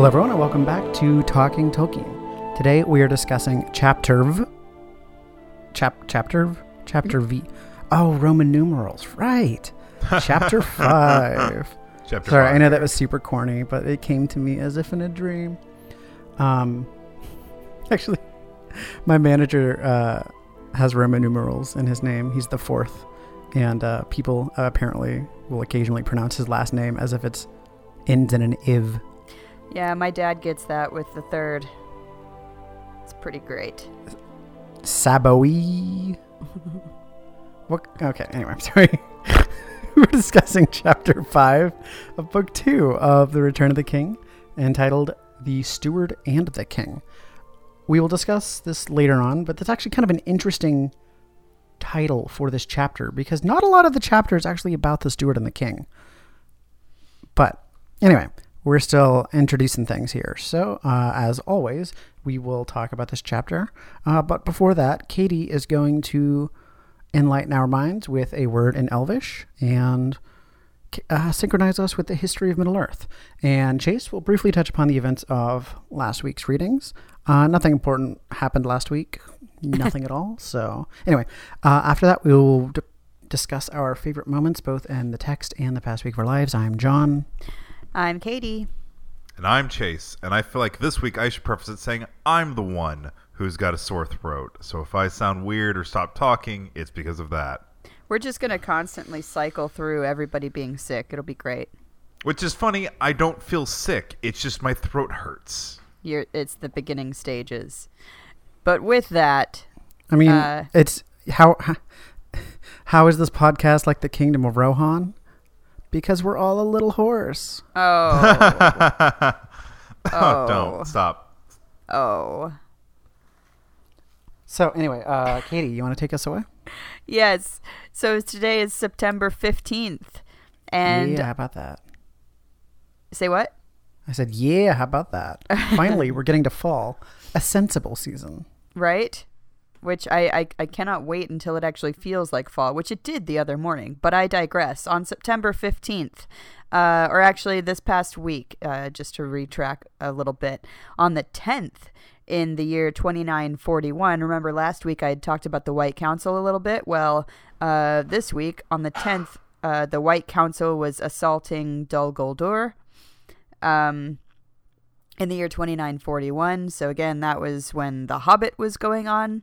Hello, everyone, and welcome back to Talking Tolkien. Today we are discussing Chapter V. Chap Chapter V? Chapter V. Oh, Roman numerals, right? Chapter Five. Chapter Sorry, I know that was super corny, but it came to me as if in a dream. Um, actually, my manager uh, has Roman numerals in his name. He's the fourth, and uh, people uh, apparently will occasionally pronounce his last name as if it's ends in an iv. Yeah, my dad gets that with the third. It's pretty great. Saboe. what? Okay. Anyway, I'm sorry. We're discussing chapter five of book two of The Return of the King, entitled "The Steward and the King." We will discuss this later on, but that's actually kind of an interesting title for this chapter because not a lot of the chapter is actually about the steward and the king. But anyway, we're still introducing things here. So, uh, as always, we will talk about this chapter. Uh, but before that, Katie is going to enlighten our minds with a word in Elvish and uh, synchronize us with the history of Middle Earth. And Chase will briefly touch upon the events of last week's readings. Uh, nothing important happened last week, nothing at all. So, anyway, uh, after that, we will d- discuss our favorite moments both in the text and the past week of our lives. I'm John. I'm Katie. And I'm Chase, and I feel like this week I should preface it saying I'm the one who's got a sore throat. So if I sound weird or stop talking, it's because of that. We're just going to constantly cycle through everybody being sick. It'll be great. Which is funny, I don't feel sick. It's just my throat hurts. You're, it's the beginning stages. But with that, I mean, Uh, it's how, how how is this podcast like the Kingdom of Rohan? Because we're all a little horse. oh, Oh, don't stop. oh. So anyway, uh, Katie, you want to take us away? Yes. So today is September 15th. And yeah, how about that? say what? I said, yeah, how about that? Finally, we're getting to fall, a sensible season. Right? Which I, I, I cannot wait until it actually feels like fall, which it did the other morning. But I digress. On September 15th, uh, or actually this past week, uh, just to retrack a little bit, on the 10th in the year 2941, remember last week I had talked about the White Council a little bit? Well, uh, this week on the 10th, uh, the White Council was assaulting Dol Guldur. Um, in the year 2941. So, again, that was when The Hobbit was going on.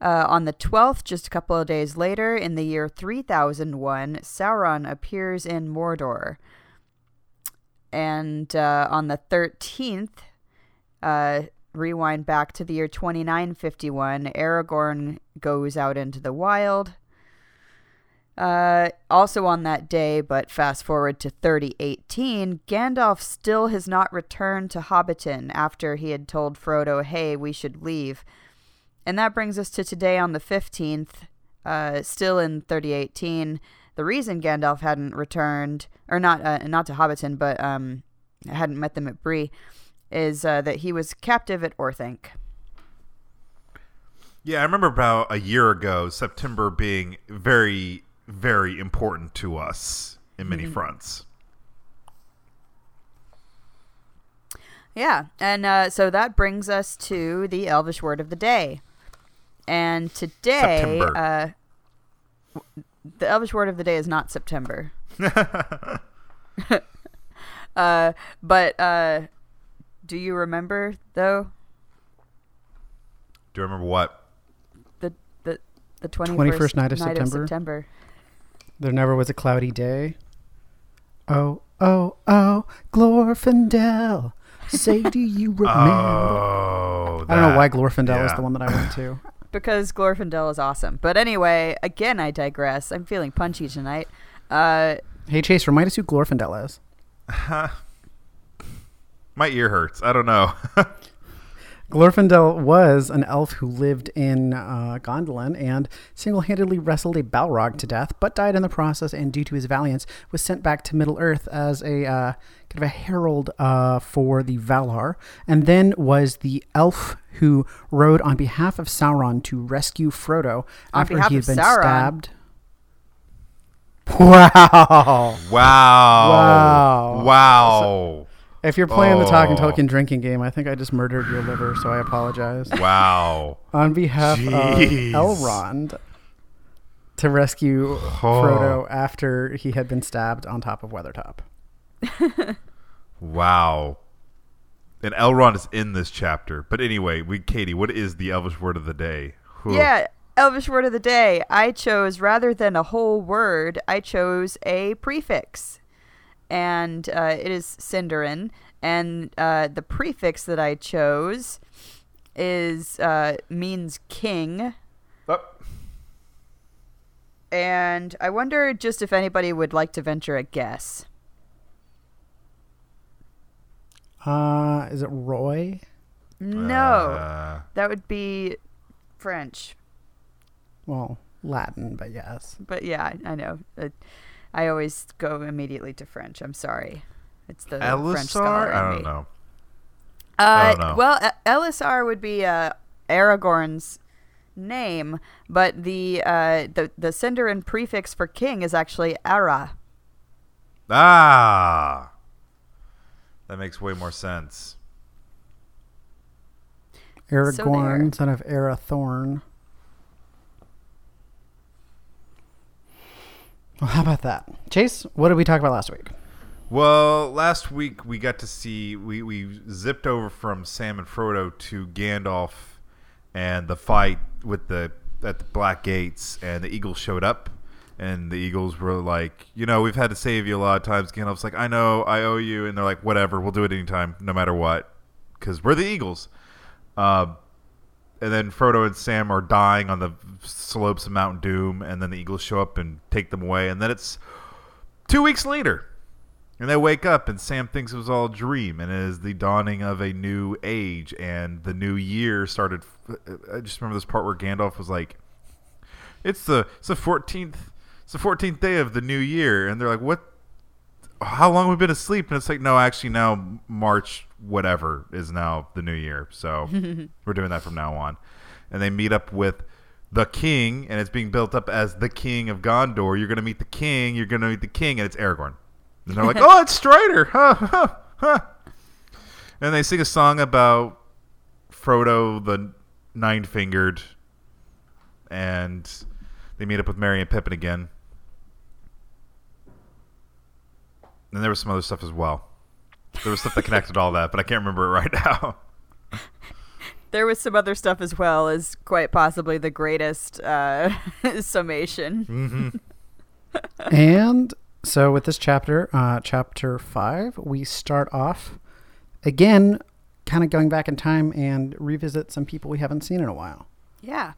Uh, on the 12th, just a couple of days later, in the year 3001, Sauron appears in Mordor. And uh, on the 13th, uh, rewind back to the year 2951, Aragorn goes out into the wild. Uh, also on that day, but fast forward to 3018, Gandalf still has not returned to Hobbiton after he had told Frodo, hey, we should leave. And that brings us to today on the 15th, uh, still in 3018. The reason Gandalf hadn't returned, or not, uh, not to Hobbiton, but um, hadn't met them at Bree, is uh, that he was captive at Orthanc. Yeah, I remember about a year ago, September being very, very important to us in many fronts. Yeah, and uh, so that brings us to the Elvish word of the day. And today, uh, the Elvish word of the day is not September. uh, but uh, do you remember though Do you remember what? the the the 21st night of September? September. There never was a cloudy day. Oh, oh, oh, Glorfindel. Say, do you remember? Oh, I don't know why Glorfindel is the one that I went to. because Glorfindel is awesome. But anyway, again, I digress. I'm feeling punchy tonight. Uh, Hey, Chase, remind us who Glorfindel is. My ear hurts. I don't know. Glorfindel was an elf who lived in uh, Gondolin and single-handedly wrestled a Balrog to death, but died in the process. And due to his valiance, was sent back to Middle Earth as a uh, kind of a herald uh, for the Valar, and then was the elf who rode on behalf of Sauron to rescue Frodo On after he had been Sauron? stabbed. Wow! wow. Wow. Wow. If you're playing the Talking Oh. Tolkien drinking game, I think I just murdered your liver, so I apologize. Wow. On behalf Jeez. of Elrond to rescue Oh. Frodo after he had been stabbed on top of Weathertop. Wow. And Elrond is in this chapter. But anyway, we Katie, what is the Elvish word of the day? Whew. Yeah, Elvish word of the day. I chose rather than a whole word, I chose a prefix, and uh, it is Sindarin. And uh, the prefix that I chose is uh, means king. Oh, And I wonder just if anybody would like to venture a guess. Uh, is it Roy? No, uh, that would be French. Well, Latin, but yes. But yeah, I, I know. I always go immediately to French. I'm sorry. It's the French scholar I don't know. Uh, don't know. Well, Elessar would be uh, Aragorn's name, but the uh, the the Sindarin prefix for king is actually Ara. Ah. That makes way more sense. Aragorn, there. son of Arathorn. Well, how about that? Chase, what did we talk about last week? Well, last week we got to see we, we zipped over from Sam and Frodo to Gandalf and the fight with the at the Black Gates and the Eagles showed up and the Eagles were like, you know, we've had to save you a lot of times. Gandalf's like, I know, I owe you, and they're like, whatever, we'll do it anytime, no matter what, because we're the Eagles. Uh, and then Frodo and Sam are dying on the slopes of Mount Doom, and then the Eagles show up and take them away, and then it's two weeks later. And they wake up, and Sam thinks it was all a dream, and it is the dawning of a new age, and the new year started. I just remember this part where Gandalf was like, "It's the it's the fourteenth it's the fourteenth day of the new year," and they're like, "What? How long we've we been asleep?" And it's like, "No, actually, now March whatever is now the new year, so we're doing that from now on." And they meet up with the king, and it's being built up as the king of Gondor. You're gonna meet the king. You're gonna meet the king, and it's Aragorn. And they're like, "Oh, it's Strider!" Huh, huh, huh. And they sing a song about Frodo the nine fingered, and they meet up with Merry and Pippin again. And there was some other stuff as well. There was stuff that connected all that, but I can't remember it right now. There was some other stuff as well as quite possibly the greatest uh, summation. and so with this chapter, uh, chapter five, we start off again, kind of going back in time and revisit some people we haven't seen in a while. Yeah.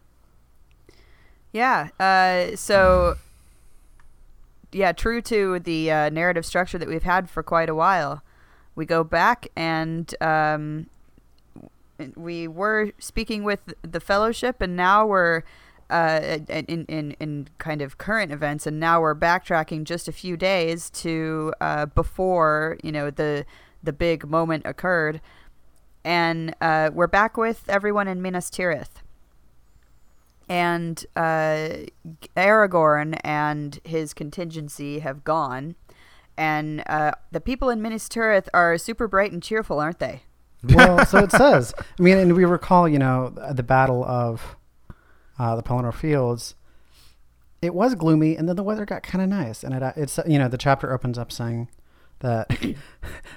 Yeah. Uh, so, yeah, true to the uh, narrative structure that we've had for quite a while, we go back and um, we were speaking with the fellowship, and now we're uh, in, in in kind of current events, and now we're backtracking just a few days to uh, before you know the the big moment occurred, and uh, we're back with everyone in Minas Tirith and uh, Aragorn and his contingency have gone, and uh, the people in Minas Tirith are super bright and cheerful, aren't they? Well, so it says. I mean, and we recall, you know, the battle of uh, the Pelennor Fields. It was gloomy, and then the weather got kind of nice, and it, uh, it's you know the chapter opens up saying that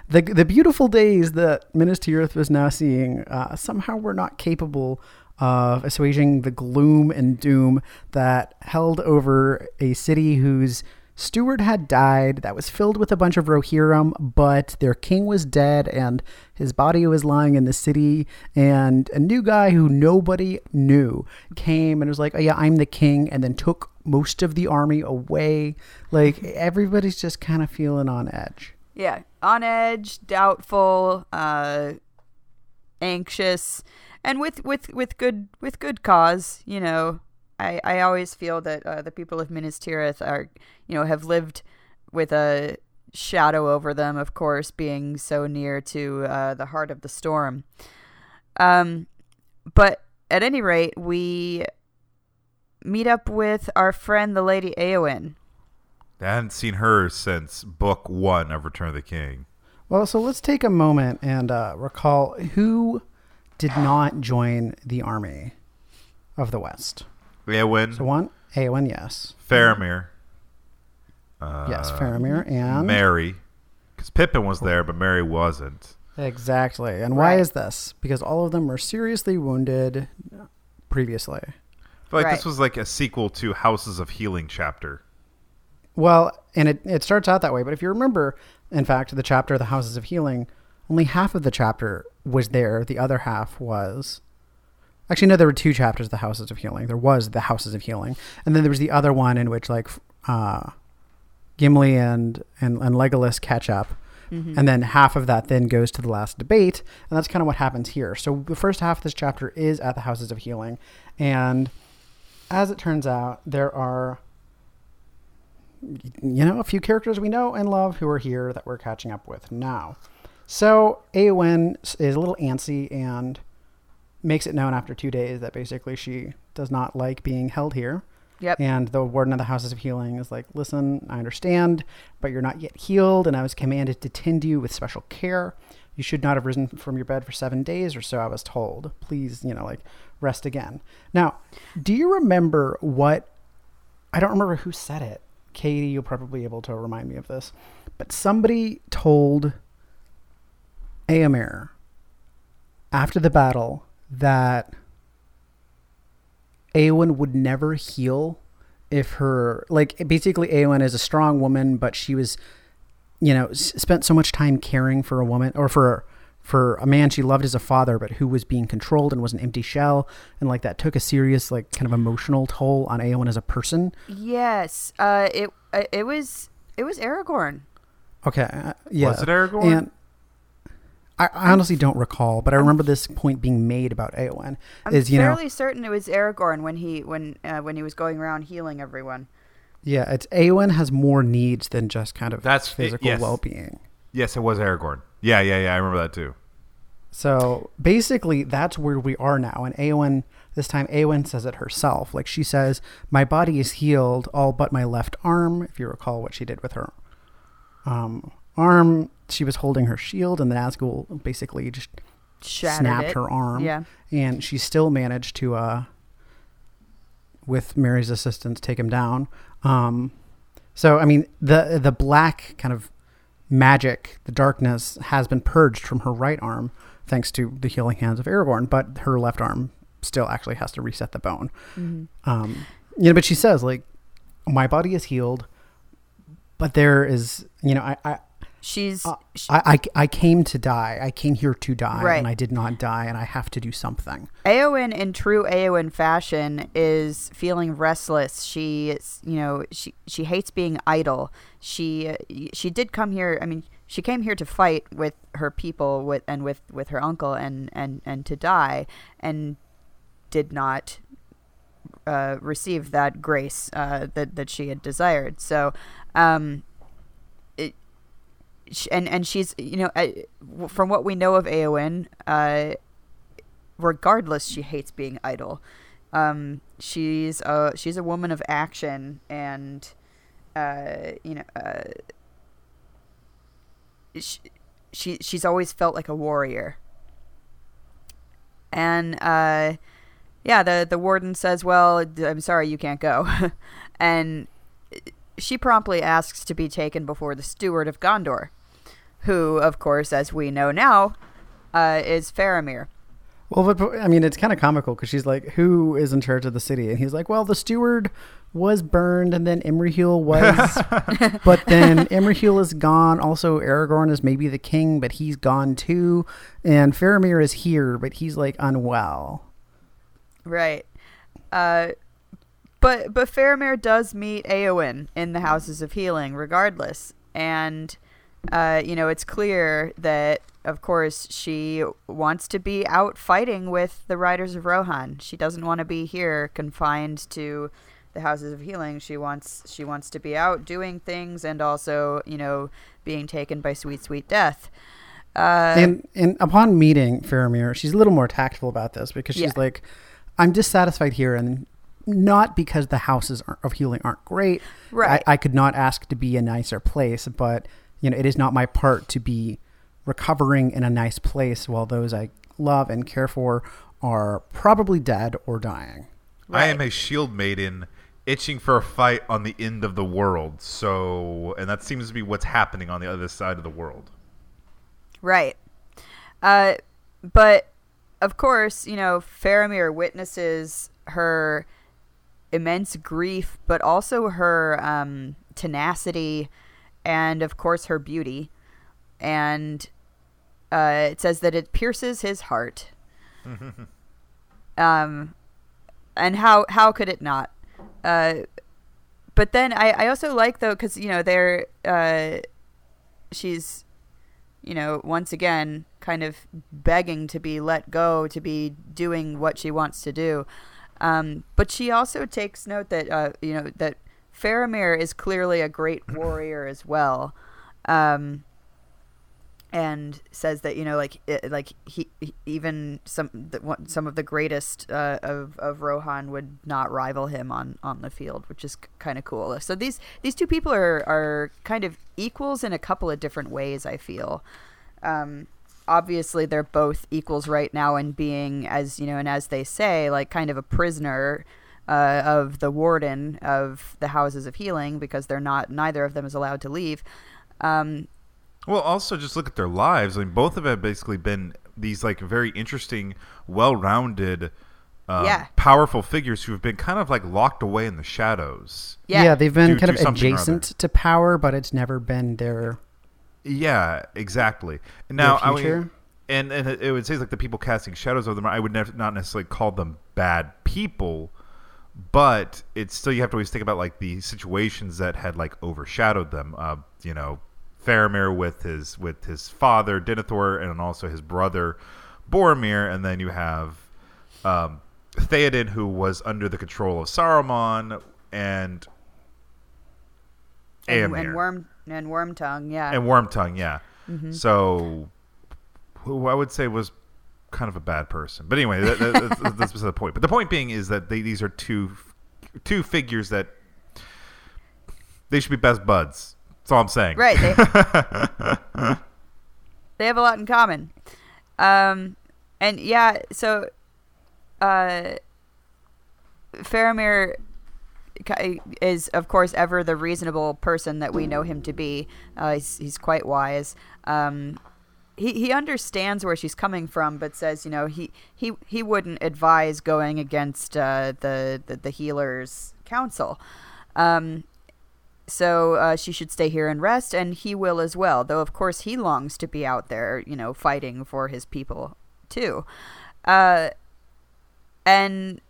the the beautiful days that Minas Tirith was now seeing uh, somehow were not capable of assuaging the gloom and doom that held over a city whose steward had died that was filled with a bunch of Rohirrim, but their king was dead and his body was lying in the city. And a new guy who nobody knew came and was like, Oh, yeah, I'm the king, and then took most of the army away. Like, everybody's just kind of feeling on edge. Yeah, on edge, doubtful, uh, anxious, and with with with good with good cause. You know, I I always feel that uh, the people of Minas Tirith are you know have lived with a shadow over them, of course, being so near to uh, the heart of the storm. Um, but at any rate, we meet up with our friend, the Lady Eowyn. I hadn't seen her since book one of Return of the King. Well, so let's take a moment and uh, recall who did not join the army of the West. Eowyn, So one, Eowyn, yes, Faramir. Uh, yes, Faramir, and Merry. Because Pippin was there, but Merry wasn't. exactly. And why is this? Because all of them were seriously wounded previously. I feel like Right. this was like a sequel to Houses of Healing chapter. Well, and it, it starts out that way. But if you remember, in fact, the chapter, of The Houses of Healing, only half of the chapter was there. The other half was. Actually, no, there were two chapters of The Houses of Healing. There was The Houses of Healing. And then there was the other one in which, like, uh, Gimli and, and, and Legolas catch up. Mm-hmm. And then half of that then goes to the last debate. And that's kind of what happens here. So the first half of this chapter is at the Houses of Healing. And as it turns out, there are, you know, a few characters we know and love who are here that we're catching up with now. So Eowyn is a little antsy and makes it known after two days that basically she does not like being held here. Yep. And the warden of the Houses of Healing is like, listen, I understand, but you're not yet healed, and I was commanded to tend you with special care. You should not have risen from your bed for seven days or so, I was told. Please, you know, like, rest again. Now, do you remember what? I don't remember who said it. Katie, you'll probably be able to remind me of this. But somebody told Eomer after the battle that Eowyn would never heal if her like basically Eowyn is a strong woman, but she was, you know, s- spent so much time caring for a woman or for for a man she loved as a father, but who was being controlled and was an empty shell, and like that took a serious like kind of emotional toll on Eowyn as a person. Yes. Uh, it uh, it was it was Aragorn. Okay, uh, yeah, Was it Aragorn? And I, I honestly don't recall, but I remember this point being made about Eowyn. I'm is you know fairly certain it was Aragorn when he when uh, when he was going around healing everyone. Yeah, it's Eowyn has more needs than just kind of That's- physical yes. well-being. Yes, it was Aragorn. Yeah, yeah, yeah. I remember that too. So basically, that's where we are now. And Eowyn, this time, Eowyn says it herself. Like she says, "My body is healed, all but my left arm." If you recall what she did with her um, arm, she was holding her shield, and the Nazgul basically just Shattered snapped it. her arm. Yeah. and she still managed to, uh, with Merry's assistance, take him down. Um, so I mean, the the black kind of magic, the darkness, has been purged from her right arm thanks to the healing hands of Aragorn, but her left arm still actually has to reset the bone. Mm-hmm. Um, you know, but she says like, my body is healed, but there is, you know, I. I She's uh, sh- I, I, I came to die. I came here to die, Right. and I did not die, and I have to do something. Eowyn in true Eowyn fashion is feeling restless. She is, you know, she she hates being idle. She she did come here. I mean, she came here to fight with her people with and with with her uncle and and and to die and did not uh, receive that grace uh, that that she had desired. So, um, and and she's you know from what we know of Eowyn, uh, regardless, she hates being idle. Um, she's a she's a woman of action, and uh, you know, uh, she, she she's always felt like a warrior. And uh, yeah, the the warden says, "Well, I'm sorry, you can't go," and she promptly asks to be taken before the steward of Gondor, who, of course, as we know now, uh, is Faramir. Well, but, I mean, it's kind of comical because she's like, "Who is in charge of the city?" And he's like, "Well, the steward was burned, and then Imrahil was, but then Imrahil is gone. Also, Aragorn is maybe the king, but he's gone too, and Faramir is here, but he's like unwell." Right. Uh, but but Faramir does meet Eowyn in the Houses of Healing, regardless, and uh, you know it's clear that of course she wants to be out fighting with the Riders of Rohan. She doesn't want to be here confined to the Houses of Healing. She wants she wants to be out doing things and also you know being taken by sweet sweet death. Uh, and and upon meeting Faramir, she's a little more tactful about this because she's Yeah. like, "I'm dissatisfied here, and not because the houses of healing aren't great. Right. I, I could not ask to be a nicer place, but you know, it is not my part to be recovering in a nice place while those I love and care for are probably dead or dying. I am a shield maiden itching for a fight on the end of the world. So, and that seems to be what's happening on the other side of the world. Right. Uh, but of course, you know, Faramir witnesses her immense grief, but also her um, tenacity and, of course, her beauty. And uh, it says that it pierces his heart. um, and how how could it not? Uh, but then I, I also like though because you know they're uh, she's you know once again kind of begging to be let go to be doing what she wants to do. Um, but she also takes note that uh, you know that Faramir is clearly a great warrior as well. Um, and says that you know like it, like he, he even some the, some of the greatest uh, of of Rohan would not rival him on on the field, which is kind of cool. So these these two people are are kind of equals in a couple of different ways. I feel. Um, obviously, they're both equals right now in being as you know, and as they say, like kind of a prisoner. Uh, of the warden of the houses of healing because they're not neither of them is allowed to leave um, Well, also just look at their lives. I mean, both of them have basically been these like very interesting, well-rounded, um, Yeah. powerful figures who have been kind of like locked away in the shadows. yeah, they've been Do- kind do of something or other. adjacent to power, but it's never been their Yeah, exactly. And now, I future? mean, and and it it would say like the people casting shadows over them. I would nev- not necessarily call them bad people, but it's still you have to always think about like the situations that had like overshadowed them. Uh, you know, Faramir with his with his father Denethor, and also his brother Boromir, and then you have um, Theoden, who was under the control of Saruman, and and, and worm and worm tongue yeah and Wormtongue, yeah. So, who I would say was kind of a bad person. But anyway, that, that, that's, that's the point. But the point being is that they, these are two two figures that they should be best buds. That's all I'm saying. right they, they have a lot in common um and yeah so uh Faramir is of course ever the reasonable person that we know him to be uh, he's, he's quite wise um he, he understands where she's coming from, but says, you know, he, he, he wouldn't advise going against uh, the, the the healer's counsel. Um, so uh, she should stay here and rest, and he will as well. Though of course he longs to be out there, you know, fighting for his people too. Uh, and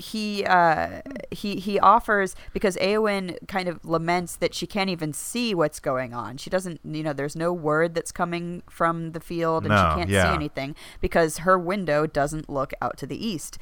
he uh, he he offers because Eowyn kind of laments that she can't even see what's going on. She doesn't, you know, there's no word that's coming from the field, and No, she can't yeah. see anything because her window doesn't look out to the east.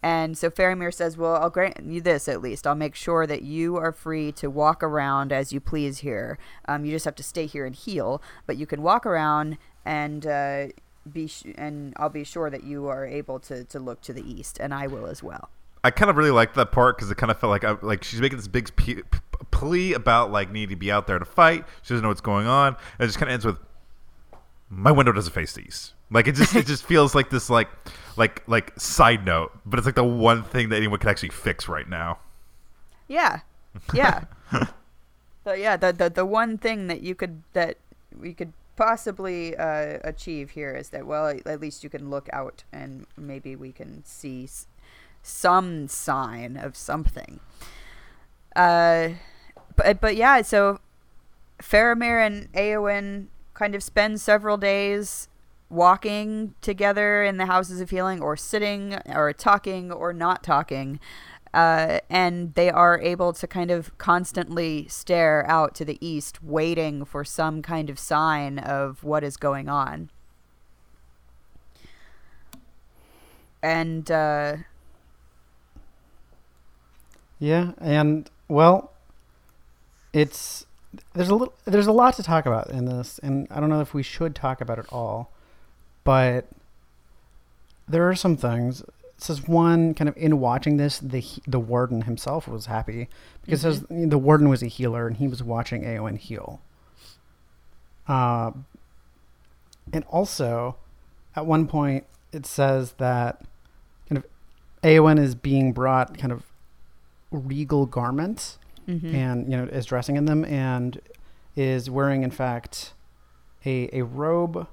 And so Faramir says, "Well, I'll grant you this at least. I'll make sure that you are free to walk around as you please here. Um, you just have to stay here and heal, but you can walk around and." Uh, be sh- and I'll be sure that you are able to, to look to the east, and I will as well. I kind of really liked that part because it kind of felt like I, like she's making this big p- p- plea about like needing to be out there to fight. She doesn't know what's going on. And it just kind of ends with, "My window doesn't face the east." Like it just it just feels like this like like like side note, but it's like the one thing that anyone could actually fix right now. Yeah, yeah. so yeah, the, the the one thing that you could that we could possibly uh, achieve here is that well, at, least you can look out and maybe we can see some sign of something. Uh, but but yeah, so Faramir and Eowyn kind of spend several days walking together in the houses of healing or sitting or talking or not talking uh, and they are able to kind of constantly stare out to the east waiting for some kind of sign of what is going on and uh, Yeah, and well, it's there's a little there's a lot to talk about in this, and I don't know if we should talk about it all, but there are some things. It says one kind of in watching this, the the warden himself was happy because it says the warden was a healer and he was watching Eowyn heal. Uh, and also, at one point, it says that kind of Eowyn is being brought kind of regal garments Mhm. and you know is dressing in them and is wearing in fact a a robe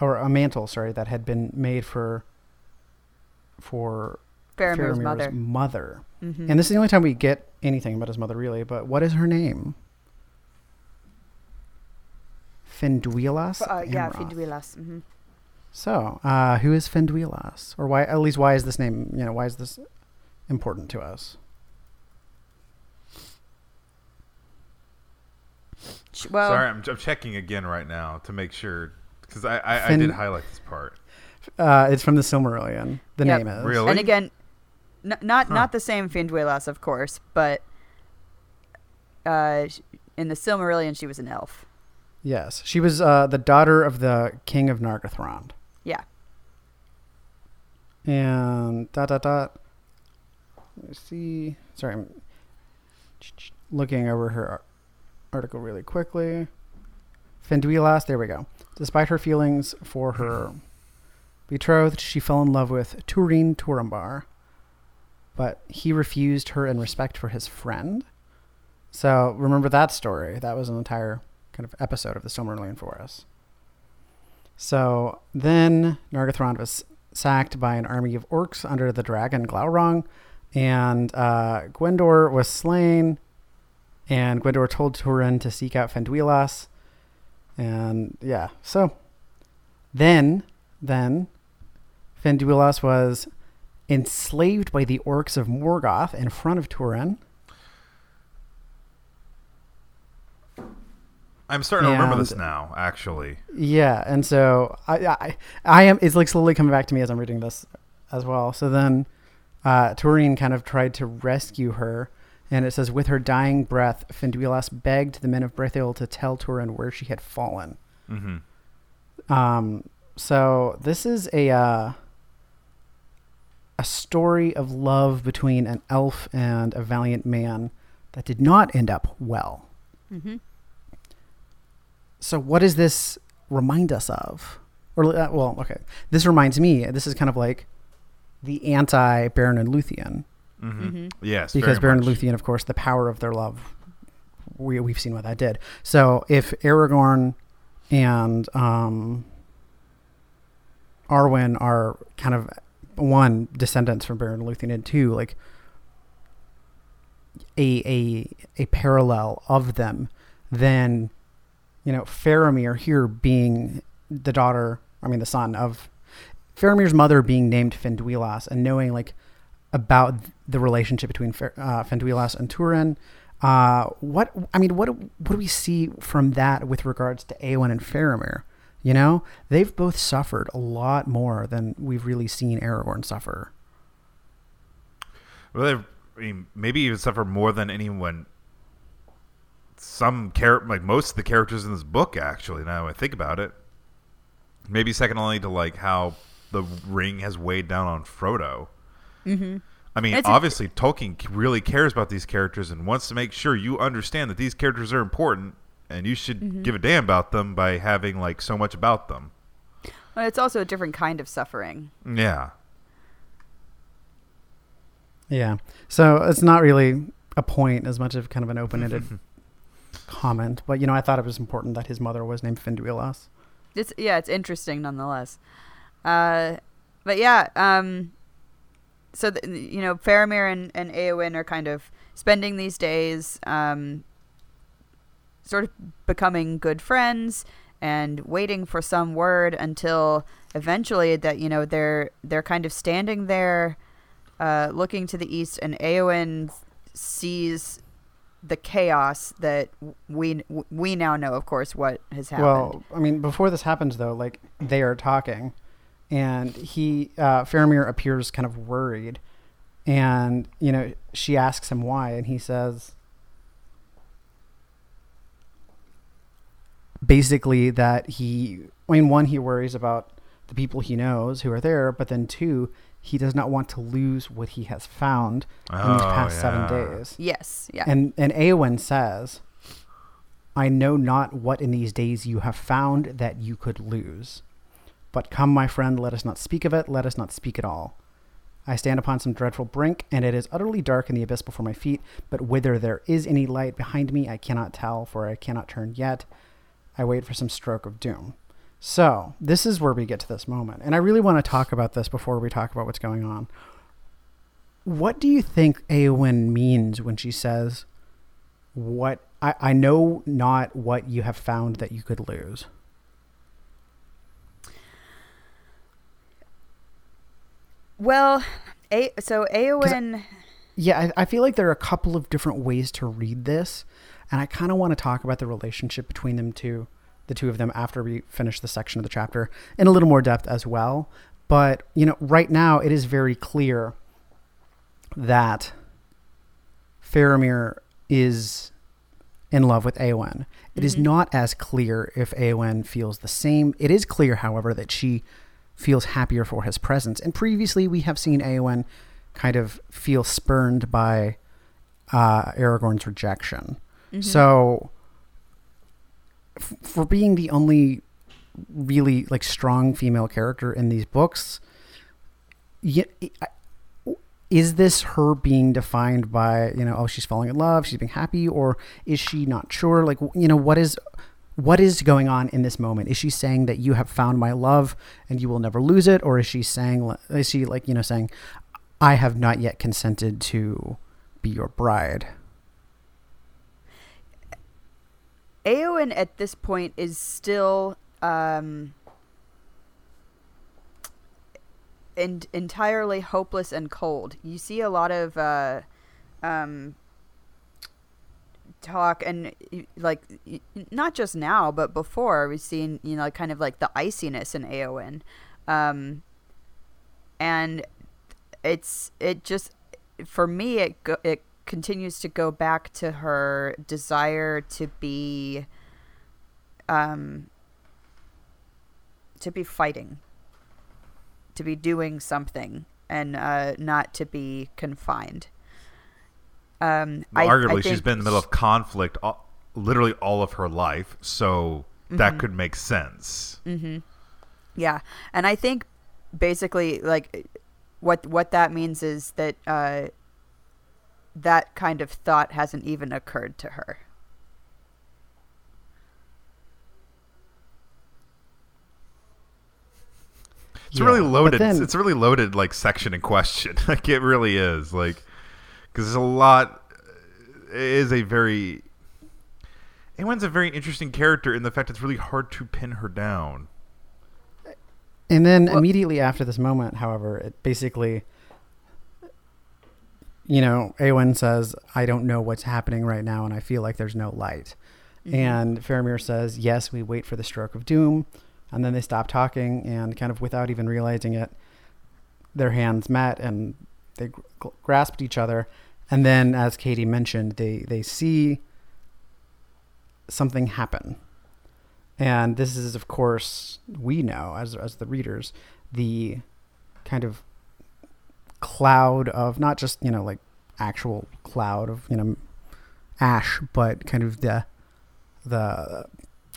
or a mantle sorry that had been made for for Faramir's mother. mother. Mhm. And this is the only time we get anything about his mother really, but what is her name? Finduilas? uh, yeah, Amroth. Finduilas. hmm So, uh, who is Finduilas? Or why, at least why is this name, you know, why is this important to us? Well, Sorry, I'm, I'm checking again right now to make sure because I, I, I did highlight this part. Uh, it's from the Silmarillion. The Yep. name is. Really? and again, n- not Huh. not the same Finduilas, of course, but uh, in the Silmarillion, she was an elf. Yes. She was uh, the daughter of the king of Nargothrond. Yeah. And dot dot dot. Let me see. Sorry, I'm looking over her ar- article really quickly. Finduilas, there we go. Despite her feelings for her betrothed, she fell in love with Turin Turambar, but he refused her in respect for his friend. So remember that story. That was an entire kind of episode of the Silmarillion for us. So then Nargothrond was sacked by an army of orcs under the dragon Glaurung, and uh, Gwindor was slain. And Gwindor told Turin to seek out Finduilas, and yeah, so then then Finduilas was enslaved by the orcs of Morgoth in front of Turin. I'm starting to remember this now. Actually, Yeah, and so I, I, I am. It's like slowly coming back to me as I'm reading this as well. So then, uh, Turin kind of tried to rescue her, and it says, with her dying breath, Finduilas begged the men of Brethil to tell Turin where she had fallen. hmm Um, so this is a uh, a story of love between an elf and a valiant man that did not end up well. Mm-hmm. So what does this remind us of? Or uh, well, okay, this reminds me. This is kind of like the anti Beren and Luthien, hmm Mm-hmm. Yes, because Beren. Luthien, of course, the power of their love. We we've seen what that did. So if Aragorn and um, Arwen are kind of one descendants from Beren and Luthien, and two like a a a parallel of them, then you know Faramir here being the daughter, I mean the son of Faramir's mother being named Finduilas, and knowing like about the relationship between uh, Finduilas and Turin. Uh, what I mean, what what do we see from that with regards to Eowyn and Faramir? You know, they've both suffered a lot more than we've really seen Aragorn suffer. Well, I mean, maybe even suffer more than anyone. Some char- like most of the characters in this book, actually. Now I think about it, maybe second only to like how the ring has weighed down on Frodo. Mm-hmm. I mean, It's a- obviously, Tolkien really cares about these characters and wants to make sure you understand that these characters are important, and you should Mhm. give a damn about them by having like so much about them. Well, it's also a different kind of suffering. Yeah, Yeah. So it's not really a point as much of kind of an open-ended comment, but you know, I thought it was important that his mother was named Finduilas. It's yeah, it's interesting nonetheless. Uh, but yeah, um, so the, you know, Faramir and, and Eowyn are kind of spending these days, um, sort of becoming good friends and waiting for some word until eventually that you know they're they're kind of standing there, uh, looking to the east, and Eowyn sees the chaos that we we now know, of course, what has happened. Well, I mean, before this happens, though, like they are talking, and he, uh, Faramir appears kind of worried, and you know, she asks him why, and he says, basically that he, I mean, one, he worries about the people he knows who are there, but then two, he does not want to lose what he has found in these Oh, past seven days. yes, yeah. And and Eowyn says, I know not what in these days you have found that you could lose. But come, my friend, let us not speak of it, let us not speak at all. I stand upon some dreadful brink, and it is utterly dark in the abyss before my feet, but whither there is any light behind me I cannot tell, for I cannot turn yet. I wait for some stroke of doom. So, this is where we get to this moment. And I really want to talk about this before we talk about what's going on. What do you think Eowyn means when she says, What I, I know not what you have found that you could lose? Well, a- so Eowyn. Yeah, I, I feel like there are a couple of different ways to read this, and I kind of want to talk about the relationship between them two, the two of them, after we finish the section of the chapter in a little more depth as well. But you know, right now it is very clear that Faramir is in love with Eowyn. It is mm-hmm. not as clear if Eowyn feels the same. It is clear, however, that she feels happier for his presence. And previously, we have seen Eowyn kind of feel spurned by uh, Aragorn's rejection. So, f- for being the only really like strong female character in these books, y- I- is this her being defined by you know oh she's falling in love she's being happy or is she not sure like you know what is what is going on in this moment? Is she saying that you have found my love and you will never lose it? Or is she saying is she like you know saying i have not yet consented to be your bride Eowyn at this point is still um, en- entirely hopeless and cold. You see a lot of uh, um, talk and like not just now, but before we've seen you know kind of like the iciness in Eowyn, um, and it's it just for me it go- it continues to go back to her desire to be um to be fighting to be doing something and uh not to be confined um Well, I- I arguably, she's think been in the middle of conflict all, literally all of her life, so Mm-hmm. that could make sense. Yeah, and I think basically like what what that means is that uh, that kind of thought hasn't even occurred to her. It's Yeah, really loaded. then- it's, it's a really loaded like section in question. like it really is. Like because there's a lot. It is a very. Eowyn's a very interesting character in the fact it's really hard to pin her down. And then Well- immediately after this moment, however, it basically, you know, Awen says, I don't know what's happening right now, and I feel like there's no light. Mm-hmm. And Faramir says, Yes, we wait for the stroke of doom. And then they stop talking, and kind of without even realizing it, their hands met and they gr- gr- grasped each other. And then, as Katie mentioned, they, they see something happen. And this is, of course, we know as, as the readers, the kind of cloud of not just, you know, like actual cloud of, you know, ash, but kind of the, the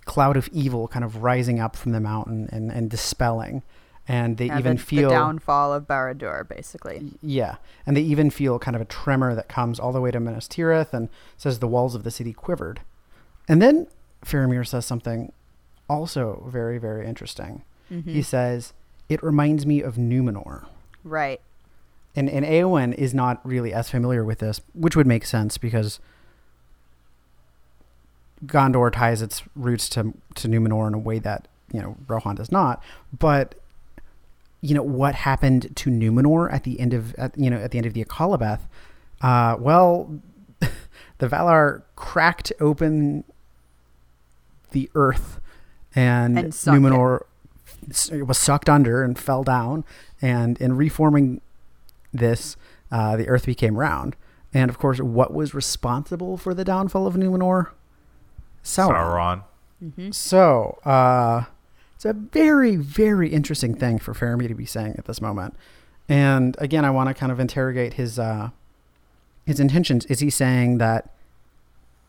cloud of evil kind of rising up from the mountain and, and dispelling. And they Yeah, even the, feel the downfall of Barad-dûr, basically. yeah, and they even feel kind of a tremor that comes all the way to Minas Tirith and says the walls of the city quivered. And then Faramir says something also very, very interesting. Mm-hmm. He says, It reminds me of Numenor. Right. And, and Eowyn is not really as familiar with this, which would make sense because Gondor ties its roots to, to Numenor in a way that, you know, Rohan does not. But you know what happened to Numenor at the end of at, you know at the end of the Akallabeth. Uh, well, the Valar cracked open the earth, and, And Numenor s- was sucked under and fell down. And in reforming this, uh, the earth became round. And of course, what was responsible for the downfall of Numenor? Sauron. So, uh, it's a very, very interesting thing for Faramir to be saying at this moment. And again, I want to kind of interrogate his uh, his intentions. Is he saying that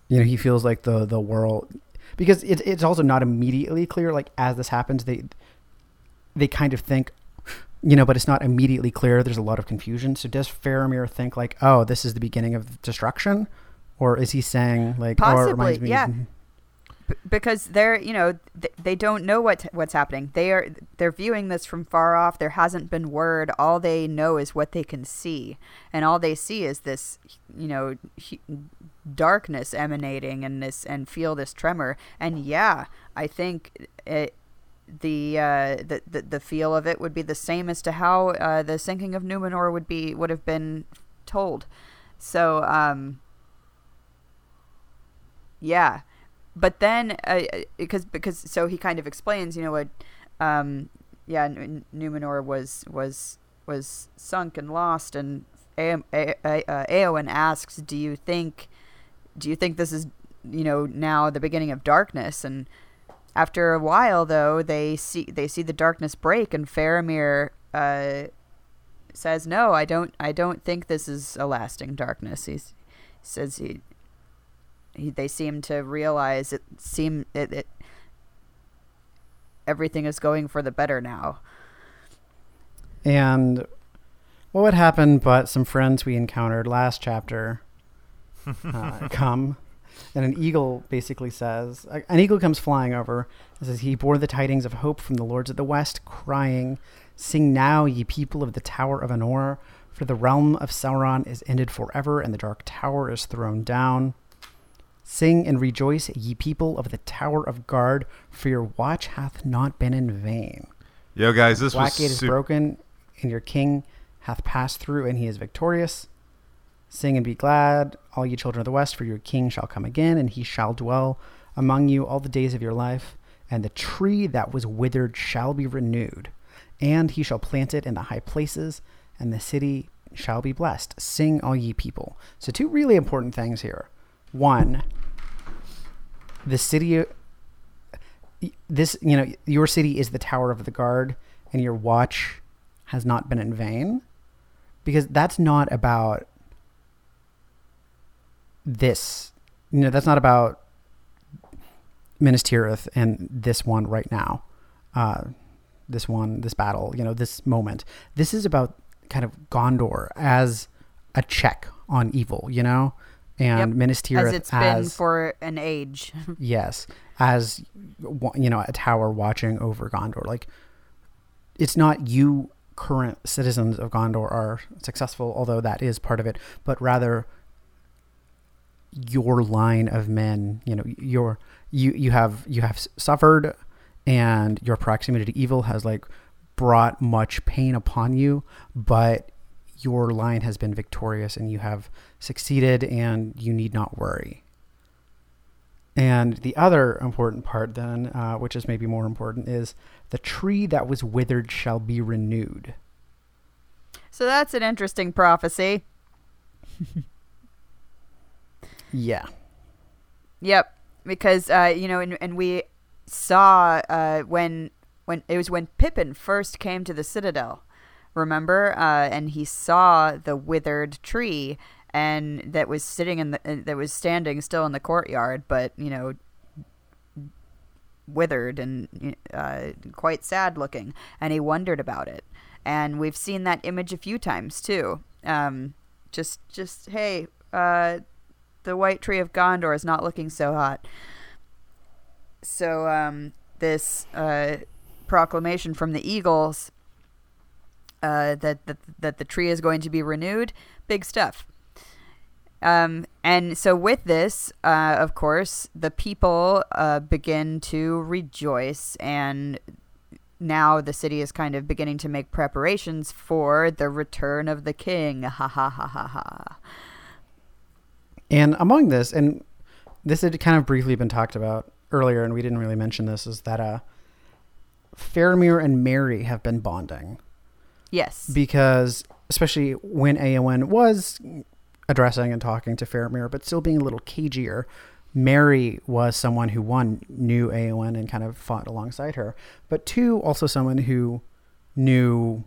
you know, he feels like the the world because it's it's also not immediately clear. Like as this happens, they they kind of think, you know, but it's not immediately clear. There's a lot of confusion. So does Faramir think like, oh, this is the beginning of destruction, or is he saying like, oh, it reminds Possibly, me? yeah. Because they're you know th- they don't know what what's happening. They are they're viewing this from far off. There hasn't been word. All they know is what they can see. And all they see is this you know hu- darkness emanating and this and feel this tremor. And yeah i think it the, uh, the the the feel of it would be the same as to how uh, the sinking of Numenor would be would have been told. So um, yeah, but then uh, because because so he kind of explains, you know what, um, yeah, N- Numenor was was was sunk and lost, and A- A- A- uh, Eowyn asks, "Do you think, do you think this is, you know, now the beginning of darkness?" And after a while, though, they see they see the darkness break, and Faramir uh, says, "No, I don't. I don't think this is a lasting darkness." He says he, he. They seem to realize it. Seem it, it. Everything is going for the better now. And what would happen? But some friends we encountered last chapter uh, come, and an eagle basically says, an eagle comes flying over and says, He bore the tidings of hope from the lords of the west, crying, Sing now, ye people of the Tower of Anor, for the realm of Sauron is ended forever, and the dark tower is thrown down. Sing and rejoice, ye people of the Tower of Guard, for your watch hath not been in vain. Yo, guys, this Black was gate is broken, and your king hath passed through, and he is victorious. Sing and be glad, all ye children of the west, for your king shall come again, and he shall dwell among you all the days of your life. And the tree that was withered shall be renewed, and he shall plant it in the high places, and the city shall be blessed. Sing, all ye people. So, two really important things here. One, the city this you know your city is the tower of the guard and your watch has not been in vain because that's not about this you know that's not about Minas Tirith and this one right now uh this one this battle you know this moment. This is about kind of Gondor as a check on evil you know and Yep. Minas Tirith as it's been for an age. Yes, as you know, a tower watching over Gondor. Like, it's not you current citizens of Gondor are successful, although that is part of it, but rather your line of men. You know, your you you have you have suffered, and your proximity to evil has like brought much pain upon you, but your line has been victorious and you have succeeded and you need not worry. And the other important part, then, uh, which is maybe more important, is the tree that was withered shall be renewed. so that's an interesting prophecy. Yeah. Yep, because uh, you know, and, and we saw uh, when when it was when Pippin first came to the Citadel. Remember, uh, and he saw the withered tree, and that was sitting in the uh, that was standing still in the courtyard, but you know, withered and uh, quite sad looking, and he wondered about it. And we've seen that image a few times too. Um, just just hey, uh, the white tree of Gondor is not looking so hot. So um, this uh, proclamation from the eagles uh, that, that that the tree is going to be renewed, big stuff. Um, and so with this, uh, of course, the people uh, begin to rejoice, and now the city is kind of beginning to make preparations for the return of the king. Ha ha ha ha ha. And among this, and this had kind of briefly been talked about earlier, and we didn't really mention this, is that uh, Faramir and Merry have been bonding. Yes. because especially when Eowyn was addressing and talking to Faramir, but still being a little cagier, Merry was someone who one knew Eowyn and kind of fought alongside her, but two also someone who knew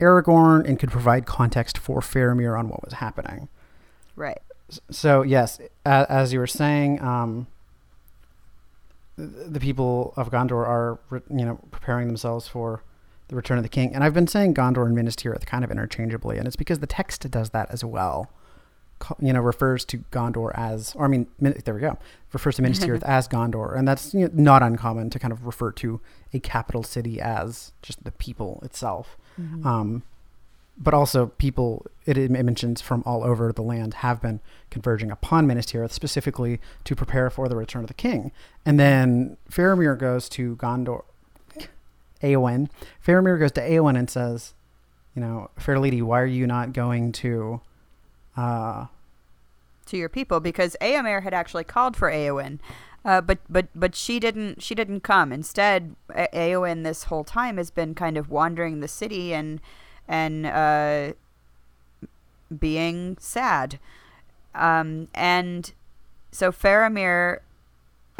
Aragorn and could provide context for Faramir on what was happening. right. So yes, a- as you were saying, um, the people of Gondor are, you know, preparing themselves for the return of the king. And I've been saying Gondor and Minas Tirith kind of interchangeably, and it's because the text does that as well. You know, refers to Gondor as, or I mean, there we go, refers to Minas Tirith as Gondor, and that's you know, not uncommon to kind of refer to a capital city as just the people itself. Um, but also people it, it mentions from all over the land have been converging upon Minas Tirith specifically to prepare for the return of the king. And then Faramir goes to Gondor, Eowyn. Faramir goes to Eowyn and says, "You know, fair lady, why are you not going to?" Uh, to your people because Eomer had actually called for Eowyn, uh, but but but she didn't she didn't come. Instead, A- Eowyn this whole time has been kind of wandering the city and and uh, being sad, um, and so Faramir.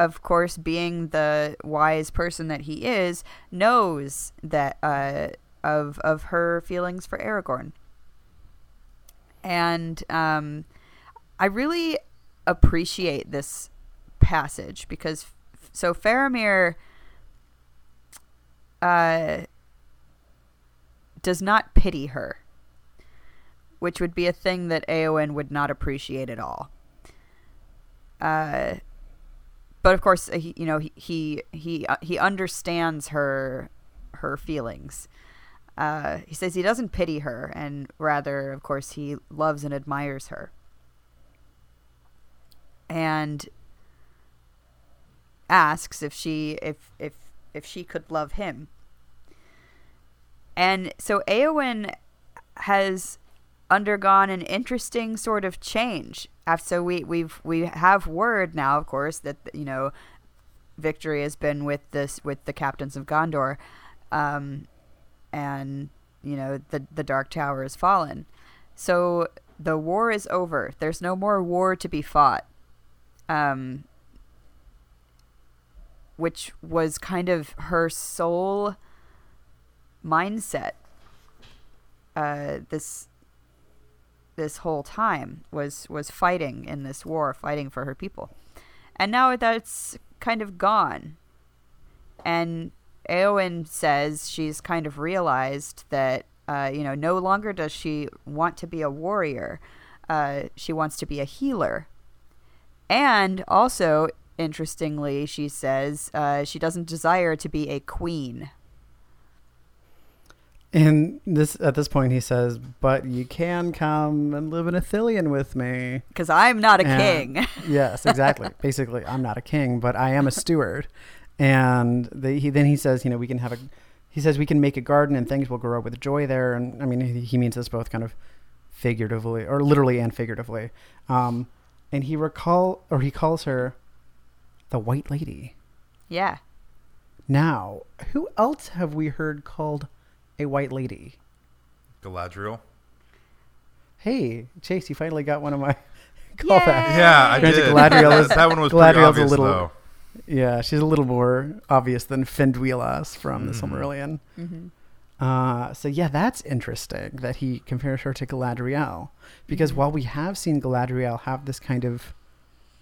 Of course, being the wise person that he is, knows that uh, of of her feelings for Aragorn, and um, I really appreciate this passage because so Faramir uh, does not pity her, which would be a thing that Eowyn would not appreciate at all. Uh, but of course, he, you know, he he he, uh, he understands her her feelings. Uh, he says he doesn't pity her, and rather, of course, he loves and admires her and asks if she if if if she could love him. And so Eowyn has undergone an interesting sort of change. So we we've we have word now, of course, that you know victory has been with this with the captains of Gondor, um, and you know the the Dark Tower has fallen. So the war is over. There's no more war to be fought. Um, which was kind of her sole mindset uh, this this whole time was was fighting in this war, fighting for her people, and now that's kind of gone. And Eowyn says she's kind of realized that uh, you know no longer does she want to be a warrior, uh, she wants to be a healer, and also interestingly, she says uh, she doesn't desire to be a queen. And this at this point he says, "But you can come and live in Ithilien with me." Because I'm not a And- king. yes, exactly. Basically, I'm not a king, but I am a steward. And the, he then he says, you know, we can have a. He says we can make a garden and things will grow with joy there. And I mean, he, he means this both kind of figuratively or literally and figuratively. Um, and he recall or he calls her the White Lady. yeah. Now, who else have we heard called a White Lady? Galadriel. Hey, Chase, you finally got one of my Yay! callbacks. Yeah, I Granted, did. Galadriel is- that one was pretty Galadriel's a little- though. Yeah, she's a little more obvious than Finduilas from the Mhm. Silmarillion. hmm Uh, so yeah, that's interesting that he compares her to Galadriel, because while we have seen Galadriel have this kind of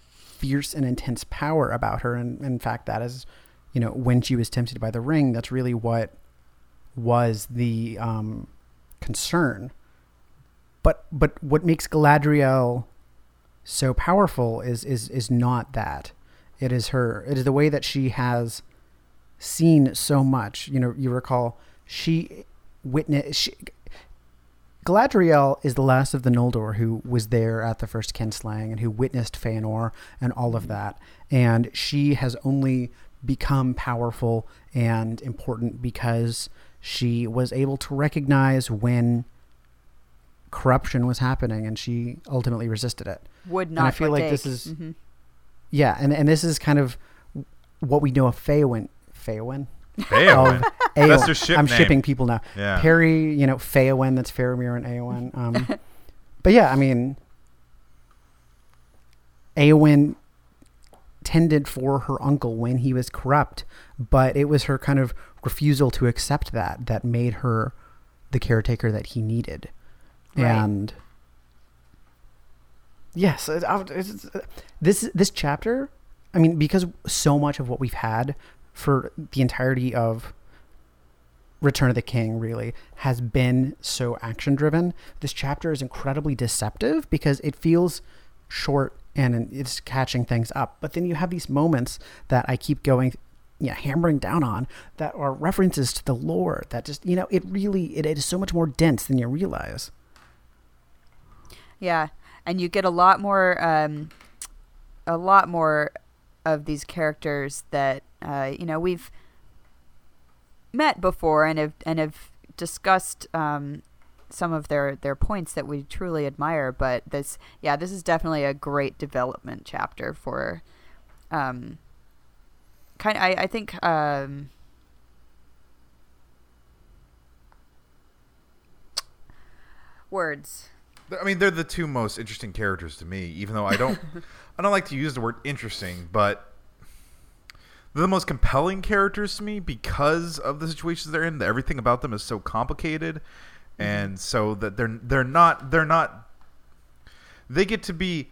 fierce and intense power about her, and in fact, that is, you know, when she was tempted by the ring, that's really what was the um, concern. But but what makes Galadriel so powerful is is is not that. It is her. It is the way that she has seen so much. You know, you recall she witnessed. She, Galadriel is the last of the Noldor who was there at the first kinslaying and who witnessed Feanor and all of that. And she has only become powerful and important because she was able to recognize when corruption was happening and she ultimately resisted it. Would not. And I not. feel like this partake. is- Mhm. Yeah, and, and this is kind of what we know of Feowyn. Feowyn? Eowyn. That's their ship I'm name. shipping people now. Yeah. Perry, you know, Feowyn, that's Faramir and Eowyn. Um, but yeah, I mean, Eowyn tended for her uncle when he was corrupt, but it was her kind of refusal to accept that that made her the caretaker that he needed. Right. And Yes, it- it's, it's- this this chapter. I mean, because so much of what we've had for the entirety of Return of the King really has been so action driven. This chapter is incredibly deceptive because it feels short and it's catching things up. But then you have these moments that I keep going, yeah, hammering down on that are references to the lore. That just you know, it really it, it is so much more dense than you realize. Yeah, and you get a lot more, um, a lot more of these characters that uh, you know we've met before and have and have discussed um, some of their their points that we truly admire. But this, yeah, this is definitely a great development chapter for, um, kind. I I think. Um, words I mean, they're the two most interesting characters to me. Even though I don't, I don't like to use the word interesting, but they're the most compelling characters to me because of the situations they're in. Everything about them is so complicated, and so that they're they're not they're not. They get to be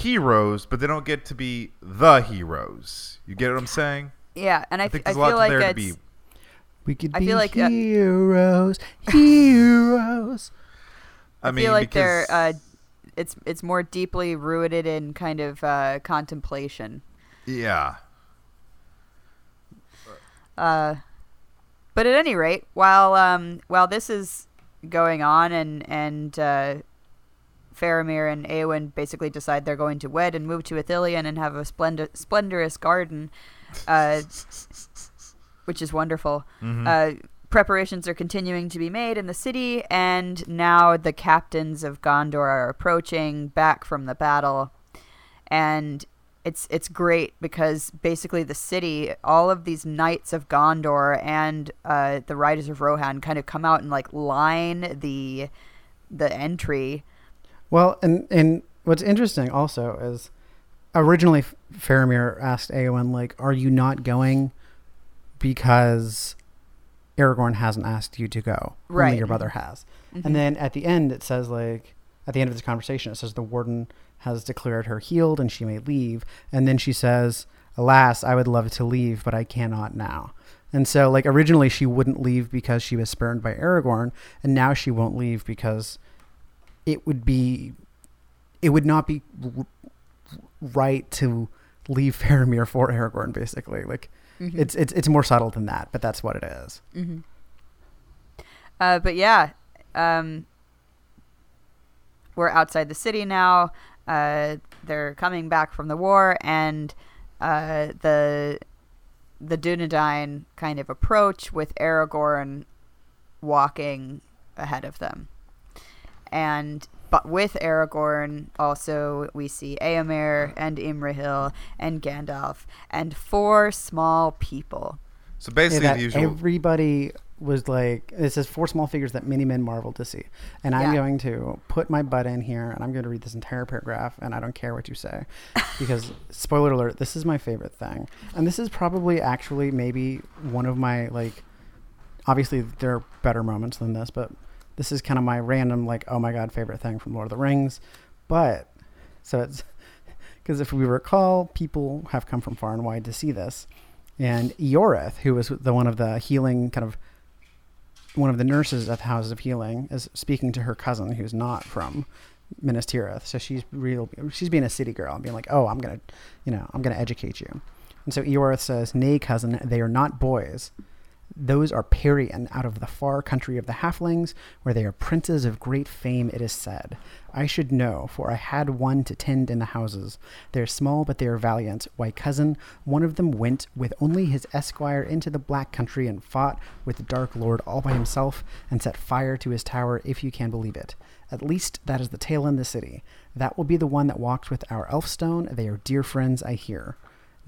heroes, but they don't get to be the heroes. You get what I'm saying? Yeah, and I, I f- think I there's a lot feel like there to be. We could I be feel like, uh, heroes, heroes. I, I mean, feel like they're uh, it's it's more deeply rooted in kind of uh, contemplation. yeah. Uh, but at any rate, while um, while this is going on, and and uh, Faramir and Eowyn basically decide they're going to wed and move to Ithilien and have a splendid splendorous garden, uh, which is wonderful. Mhm. Uh, preparations are continuing to be made in the city, and now the captains of Gondor are approaching back from the battle, and it's it's great because basically the city, all of these knights of Gondor and uh, the riders of Rohan kind of come out and like line the the entry. Well, and and what's interesting also is originally Faramir asked Eowyn like, "Are you not going because Aragorn hasn't asked you to go? Only your brother has." Mhm. And then at the end, it says like at the end of this conversation, it says the warden has declared her healed and she may leave. And then she says, "Alas, I would love to leave, but I cannot now." And so, like originally, she wouldn't leave because she was spurned by Aragorn, and now she won't leave because it would be, it would not be r- right to leave Faramir for Aragorn. Basically, like Mhm. it's it's it's more subtle than that, but that's what it is. hmm Uh, but yeah, um, we're outside the city now. Uh, they're coming back from the war, and uh, the the Dunedain kind of approach with Aragorn walking ahead of them, and but with Aragorn also we see Eomer and Imrahil and Gandalf and four small people. So basically, that the usual. everybody was like, it says four small figures that many men marvel to see. And I'm Yeah. going to put my butt in here and I'm going to read this entire paragraph and I don't care what you say. Because, spoiler alert, this is my favorite thing. And this is probably actually maybe one of my, like, obviously there are better moments than this, but this is kind of my random, like, oh my God, favorite thing from Lord of the Rings. But, so it's, because if we recall, people have come from far and wide to see this and Ioreth, who was the one of the healing kind of one of the nurses at the Houses of Healing, is speaking to her cousin who's not from Minas Tirith. So she's real. She's being a city girl and being like, "Oh, I'm gonna, you know, I'm gonna educate you." And so Ioreth says, "Nay, cousin, they are not boys." Those are Periain out of the far country of the halflings, where they are princes of great fame, it is said. I should know, for I had one to tend in the houses. They are small, but they are valiant. Why, cousin, one of them went with only his esquire into the black country and fought with the dark lord all by himself, and set fire to his tower, if you can believe it. At least that is the tale in the city. That will be the one that walked with our Elfstone. They are dear friends, I hear.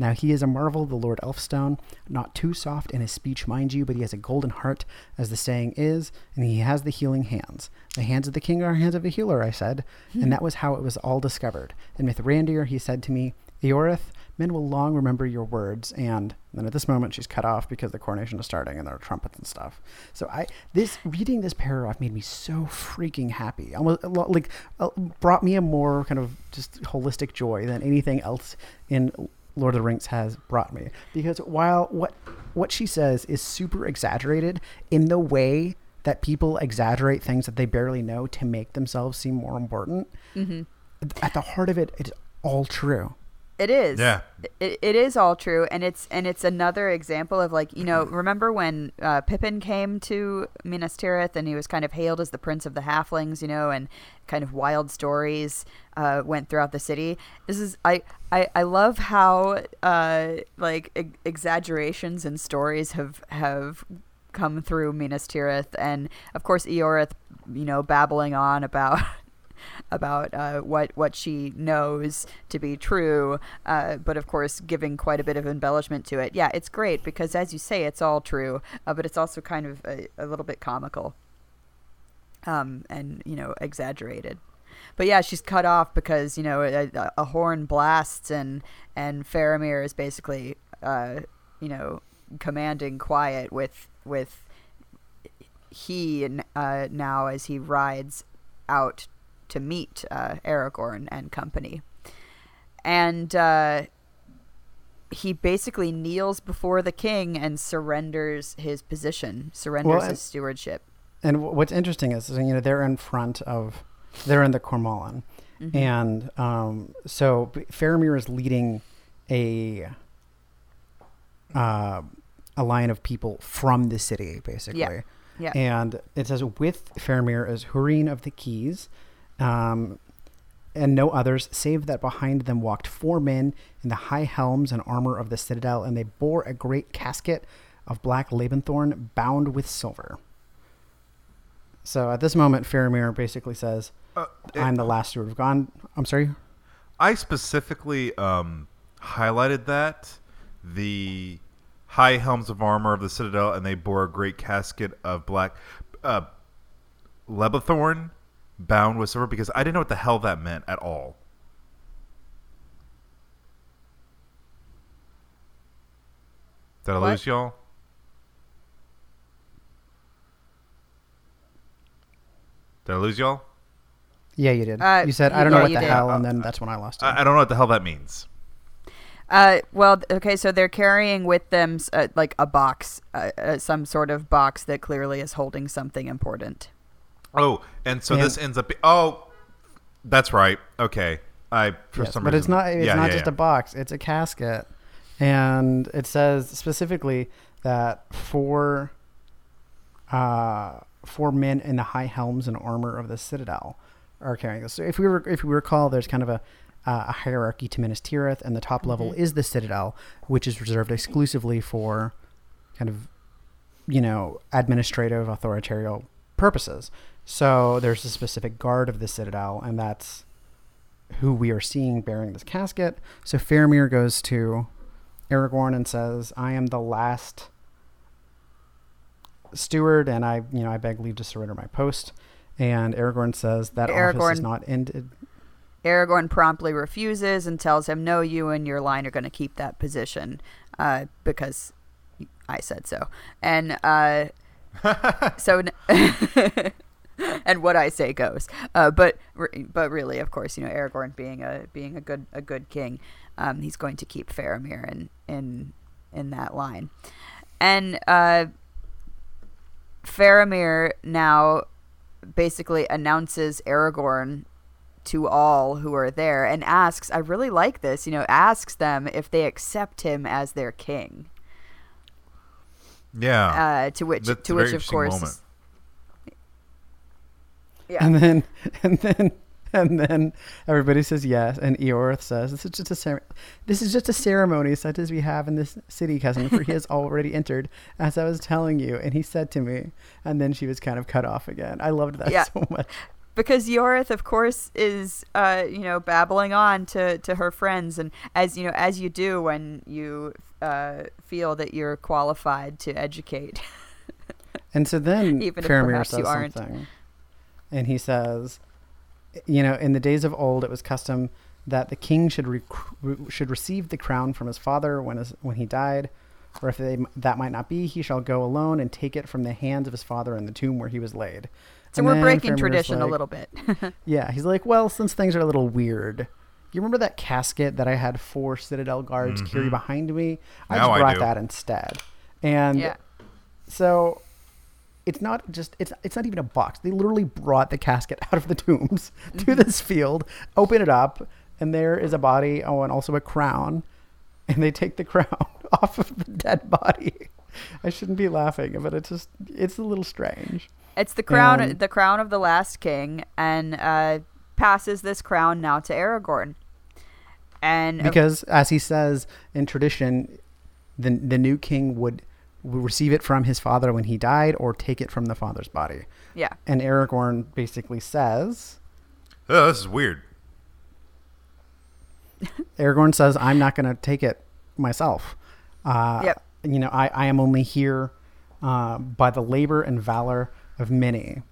Now he is a marvel, the Lord Elfstone, not too soft in his speech, mind you, but he has a golden heart, as the saying is, and he has the healing hands. The hands of the king are hands of a healer, I said, and that was how it was all discovered. And Mithrandir he said to me, Ioreth, Men will long remember your words. And then at this moment, she's cut off because the coronation is starting and there are trumpets and stuff. So I this reading this paragraph made me so freaking happy. Almost like uh, brought me a more kind of just holistic joy than anything else in Lord of the Rings has brought me. Because while what what she says is super exaggerated in the way that people exaggerate things that they barely know to make themselves seem more important, Mm-hmm. at the heart of it, it's all true. It is. Yeah. It, it is all true, and it's and it's another example of like you know remember when uh, Pippin came to Minas Tirith and he was kind of hailed as the prince of the halflings, you know, and kind of wild stories uh, went throughout the city. This is I I, I love how uh, like e- exaggerations and stories have have come through Minas Tirith, and of course Ioreth, you know, babbling on about about uh, what what she knows to be true, uh, but of course giving quite a bit of embellishment to it. Yeah, it's great because, as you say, it's all true, uh, but it's also kind of a, a little bit comical, um, and you know exaggerated. But yeah, she's cut off because you know a, a- horn blasts and and Faramir is basically uh, you know commanding quiet with with he uh, now as he rides out to meet uh, Aragorn and company. And uh, he basically kneels before the king and surrenders his position, surrenders Well, his stewardship. And what's interesting is, you know, they're in front of, they're in the Cormallen, Mhm. and um, so Faramir is leading a uh, a line of people from the city, basically. Yeah. yeah. And it says, with Faramir is Hurin of the Keys, um, and no others, save that behind them walked four men in the high helms and armor of the citadel, and they bore a great casket of black Labenthorn bound with silver. So at this moment, Faramir basically says, Uh, I'm the last steward of gone. I'm sorry. I specifically um, highlighted that the high helms of armor of the citadel, and they bore a great casket of black uh, Lebethorn bound with silver because I didn't know what the hell that meant at all. Did I What? lose y'all? Did I lose y'all? Yeah, you did. Uh, you said, I don't know what the did. hell, and then that's when I lost it. I, I don't know what the hell that means. Uh, well, okay, so they're carrying with them uh, like a box, uh, uh, some sort of box that clearly is holding something important. Oh, and so And- this ends up. Be- oh, that's right. Okay, I for Yes, some but reason. it's not. It's yeah, not yeah, just yeah. a box. It's a casket, and it says specifically that four, uh, four men in the high helms and armor of the citadel are carrying this. So if we were, if we recall, there's kind of a uh, a hierarchy to Minas Tirith, and the top level Mhm. is the citadel, which is reserved exclusively for kind of you know administrative authoritarian purposes. So there's a specific guard of the citadel, and that's who we are seeing bearing this casket. So Faramir goes to Aragorn and says, "I am the last steward, and I, you know, I beg leave to surrender my post." And Aragorn says that office is not ended. Aragorn promptly refuses and tells him, "No, you and your line are going to keep that position uh, because I said so." And uh, so, n- and what I say goes. Uh, but but really, of course, you know, Aragorn being a being a good a good king, um, he's going to keep Faramir in in in that line, and uh, Faramir now basically announces Aragorn to all who are there and asks I really like this, you know, asks them if they accept him as their king. yeah. Uh, to which That's to which of course. Yeah. And then, and then, and then everybody says yes, and Ioreth says, "This is just a cer- this is just a ceremony such as we have in this city, cousin, for he has already entered, as I was telling you." And he said to me, and then she was kind of cut off again. I loved that Yeah. so much. because Ioreth, of course, is uh, you know babbling on to, to her friends, and as you know, as you do when you uh, feel that you're qualified to educate. And so then Even if Faramir perhaps you aren't. something, and he says, "You know, in the days of old, it was custom that the king should rec- should receive the crown from his father when his, when he died, or if they, that might not be, he shall go alone and take it from the hands of his father in the tomb where he was laid. So And we're breaking Faramir's tradition a little bit. Yeah, he's like, well, since things are a little weird, you remember that casket that I had four Citadel guards carry mm-hmm. behind me? I Now just brought do. that instead, and yeah. so it's not just it's it's not even a box. They literally brought the casket out of the tombs to Mm-hmm. this field, open it up, and there is a body. Oh, and also a crown, and they take the crown off of the dead body. I shouldn't be laughing, but it's just it's a little strange. It's the crown, And- the crown of the last king, and uh, passes this crown now to Aragorn. And of- because as he says in tradition the the new king would receive it from his father when he died or take it from the father's body yeah, and aragorn basically says Oh, this is weird. aragorn says i'm not going to take it myself uh, Yep. you know I, I am only here uh, by the labor and valor of many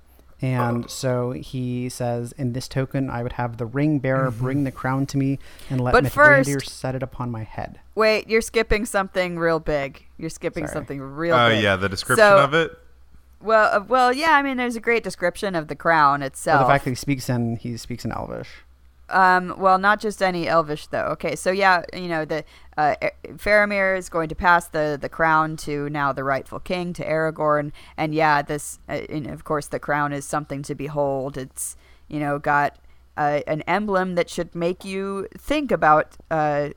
and so he says in this token i would have the ring bearer bring the crown to me and let But Mithrandir first- set it upon my head wait, you're skipping something real big. You're skipping Sorry. something real Oh big. yeah, the description So- of it. Well, uh, well, yeah. I mean, there's a great description of the crown Or itself. the fact that he speaks in he speaks in elvish Um, well, not just any Elvish though. Okay, so yeah, you know the uh, Faramir is going to pass the the crown to now the rightful king to Aragorn, and yeah, this uh, and of course the crown is something to behold. It's you know got uh, an emblem that should make you think about uh,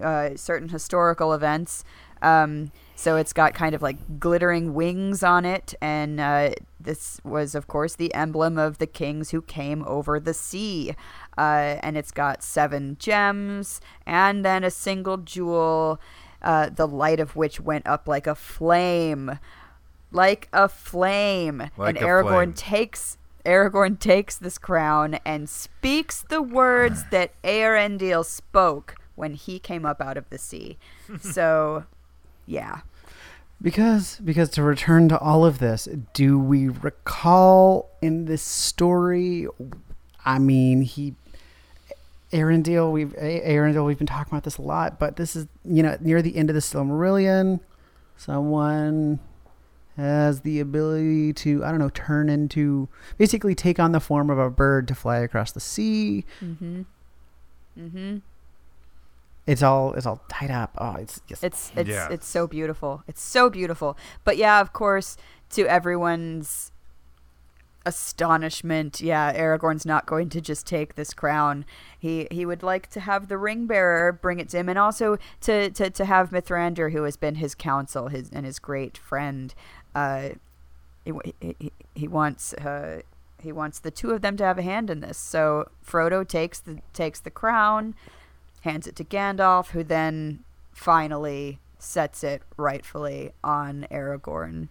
uh, certain historical events. Um, so it's got kind of like glittering wings on it, and uh, this was, of course, the emblem of the kings who came over the sea. Uh, and it's got seven gems and then a single jewel, uh, the light of which went up like a flame, like a flame. Like and a Aragorn flame. takes Aragorn takes this crown and speaks the words that Eärendil spoke when he came up out of the sea. so, yeah. Because because to return to all of this, do we recall in this story? I mean, he Eärendil. We've A- Eärendil. We've been talking about this a lot, but this is you know near the end of the Silmarillion. Someone has the ability to I don't know turn into basically take on the form of a bird to fly across the sea. Mm-hmm. Mm-hmm. It's all it's all tied up. Oh, it's just It's it's Yeah. it's so beautiful. It's so beautiful. But yeah, of course, to everyone's astonishment, yeah, Aragorn's not going to just take this crown. He he would like to have the ring bearer bring it to him, and also to to, to have Mithrandir, who has been his counsel, his and his great friend. Uh, he he, he- wants uh, he wants the two of them to have a hand in this. So Frodo takes the takes the crown, hands it to Gandalf, who then finally sets it rightfully on Aragorn.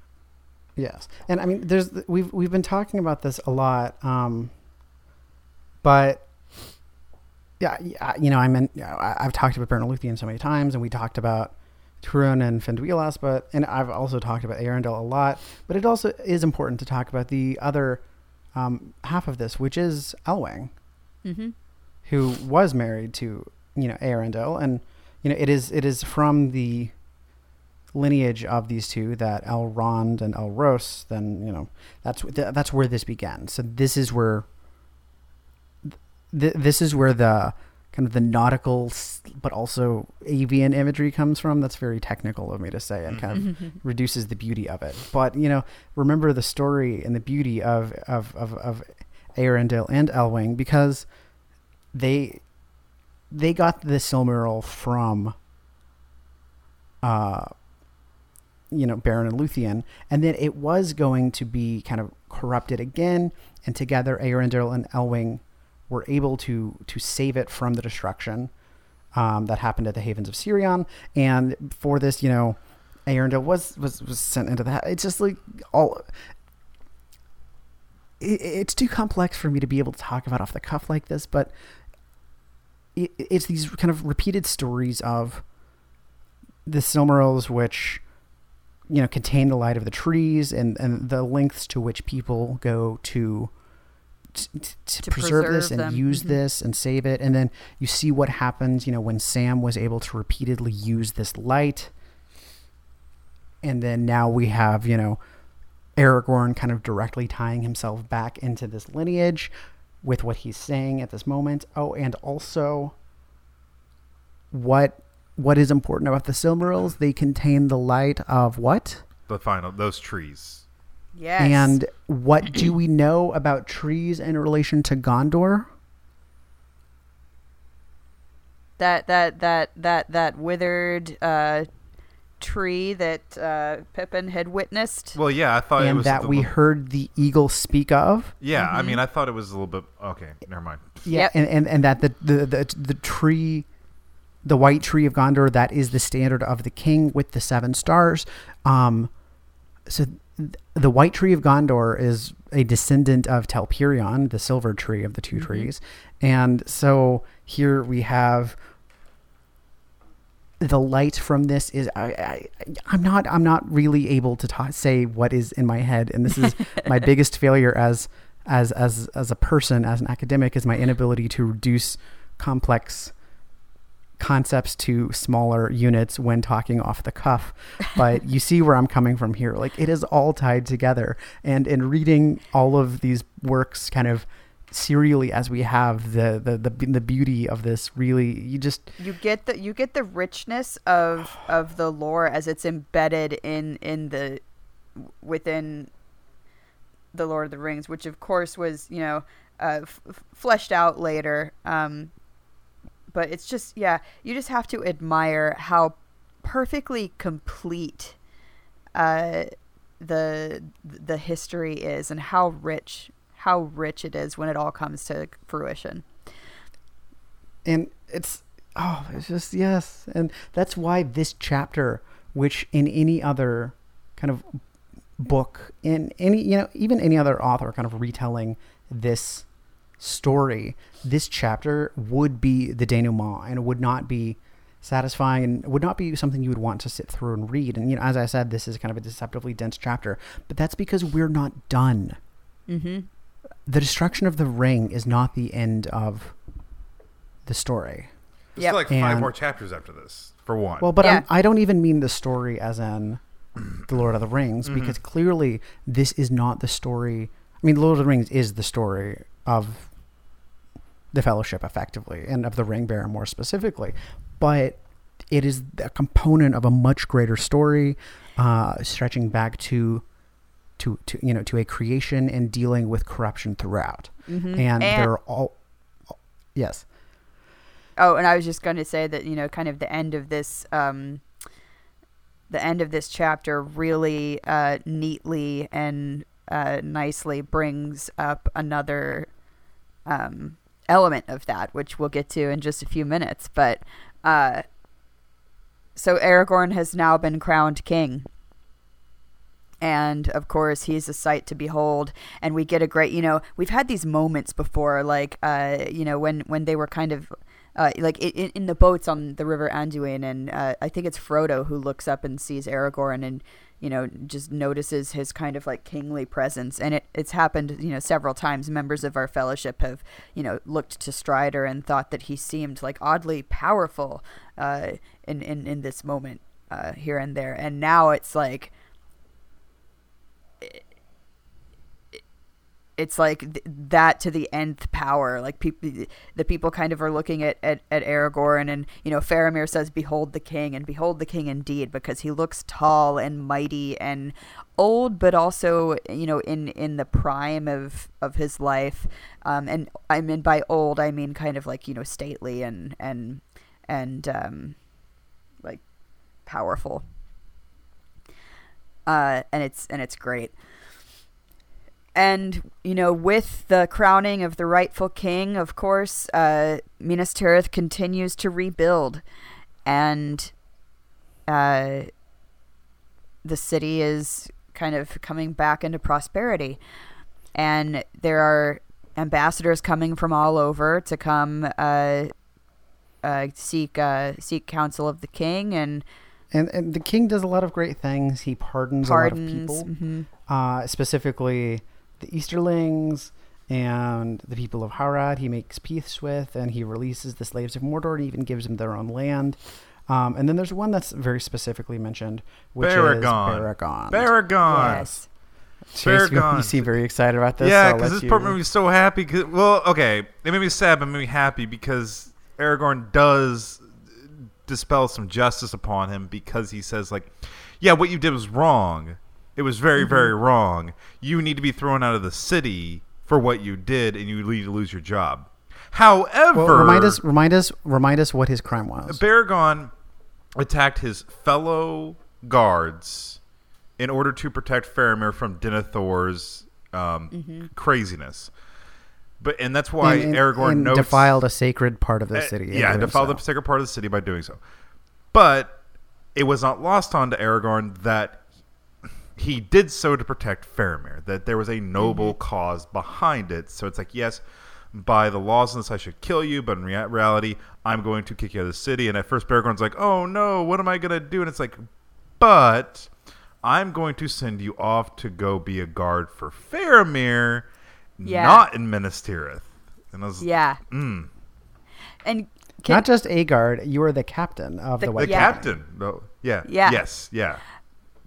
Yes, and I mean, there's we've we've been talking about this a lot, um, but yeah, yeah, you know, I mean, I've talked about Beren and Luthien so many times, and we talked about Turin and Finduilas, but and I've also talked about Eärendil a lot. But it also is important to talk about the other um, half of this, which is Elwing, Mm-hmm. who was married to you know Eärendil, and you know it is it is from the lineage of these two that Elrond and Elros. Then you know that's that's where this began. So this is where th- this is where the kind of the nautical but also avian imagery comes from. That's very technical of me to say and kind of reduces the beauty of it. But you know, remember the story and the beauty of of of, of Eärendil and Elwing because they they got the Silmaril from uh you know Beren and Luthien and then it was going to be kind of corrupted again and together Eärendil and Elwing were able to to save it from the destruction um, that happened at the havens of Sirion. And for this you know Eärendil was was was sent into that it's just like all it, it's too complex for me to be able to talk about off the cuff like this, but it, it's these kind of repeated stories of the Silmarils, which you know contain the light of the trees and and the lengths to which people go to t- t- to, To preserve, this and them. use Mhm. this and save it. And then you see what happens, you know, when Sam was able to repeatedly use this light. And then now we have, you know, Aragorn kind of directly tying himself back into this lineage with what he's saying at this moment. Oh, and also what what is important about the Silmarils? They contain the light of what? The final those trees. Yes. And what do we know about trees in relation to Gondor? that that that that that withered uh, tree that uh, Pippin had witnessed. Well, yeah, I thought it and was that we little- heard the eagle speak of. Yeah, I Mhm. mean, I thought it was a little bit okay. Never mind. Yeah, Yep. and, and, and that the, the, the, the tree, the white tree of Gondor, that is the standard of the king with the seven stars. Um, so th- the white tree of Gondor is a descendant of Telperion, the silver tree of the 2 Mhm. trees. And so here we have the light from this is I, I I'm not I'm not really able to ta- say what is in my head and this is my biggest failure as as as as a person as an academic is my inability to reduce complex concepts to smaller units when talking off the cuff but you see where I'm coming from here like it is all tied together and in reading all of these works kind of serially as we have the the the, the beauty of this really you just You get the you get the richness of of the lore as it's embedded in in the within the Lord of the Rings, which of course was you know uh, f- fleshed out later. Um, but it's just yeah, you just have to admire how perfectly complete uh, the the history is and how rich how rich it is when it all comes to fruition. and it's oh it's just yes and that's why this chapter which in any other kind of book in any you know even any other author kind of retelling this story this chapter would be the denouement and it would not be satisfying and would not be something you would want to sit through and read and you know as i said this is kind of a deceptively dense chapter but that's because we're not done Mm-hmm. the destruction of the ring is not the end of the story There's Yep. like five And- more chapters after this. For one. Well, but Yeah. I'm, I don't even mean the story as in the Lord of the Rings, Mm-hmm. because clearly this is not the story. I mean, the Lord of the Rings is the story of the Fellowship, effectively, and of the Ring Bearer more specifically, but it is a component of a much greater story, uh, stretching back to. To, to you know to a creation and dealing with corruption throughout Mm-hmm. and, they're all yes Oh, and I was just going to say that you know, kind of the end of this, um, the end of this chapter really uh, neatly and uh, nicely brings up another um, element of that, which we'll get to in just a few minutes. But uh, so Aragorn has now been crowned king. And of course, he's a sight to behold. And we get a great, you know, we've had these moments before, like, uh, you know, when when they were kind of uh, like in, in the boats on the river Anduin, and uh, I think it's Frodo who looks up and sees Aragorn, and you know just notices his kind of like kingly presence, and it, it's happened you know several times. Members of our fellowship have you know looked to Strider and thought that he seemed like oddly powerful uh, in in in this moment uh, here and there, and now it's like it's like th- that to the nth power. Like people, the people kind of are looking at, at, at Aragorn, and you know, Faramir says, "Behold the king," and behold the king indeed, because he looks tall and mighty and old, but also you know, in in the prime of of his life. Um, and I mean by old, I mean kind of like you know, stately and and and um, like powerful. Uh, and it's and it's great. And you know, with the crowning of the rightful king, of course, uh, Minas Tirith continues to rebuild, and uh, the city is kind of coming back into prosperity. And there are ambassadors coming from all over to come uh, uh, seek uh, seek counsel of the king and and, and the king does a lot of great things he pardons, pardons. a lot of people mhm. uh, specifically the Easterlings and the people of Harad he makes peace with, and he releases the slaves of Mordor and even gives them their own land. Um, and then there's one that's very specifically mentioned, which Beregond. is Beregond. Beregond. Yes. Chase, you, you seem very excited about this. yeah, because let this part made me so happy. 'cause- well, okay, it made me sad, but it made me happy because Aragorn does dispel some justice upon him because he says like, "Yeah, what you did was wrong. It was very, Mm-hmm. very wrong. You need to be thrown out of the city for what you did, and you need to lose your job." However, Well, remind us, remind us, remind us what his crime was. Beregond attacked his fellow guards in order to protect Faramir from Denethor's um, craziness. But and that's why and, and- Aragorn and notes defiled a sacred part of the uh, city. in yeah, defiled so. the sacred part of the city by doing so. But it was not lost on to Aragorn that he did so to protect Faramir. That there was a noble Mm-hmm. cause behind it. So it's like, yes, by the laws of this, I should kill you, but in rea- reality, I'm going to kick you out of the city. And at first, Aragorn's like, oh no, what am I gonna do? And it's like, but I'm going to send you off to go be a guard for Faramir, Yeah. not in Minas Tirith. And I was, Yeah. mm. And can, Not just a guard, you are the captain of the, The- White The captain. No, yeah. Yeah. Yes. Yeah.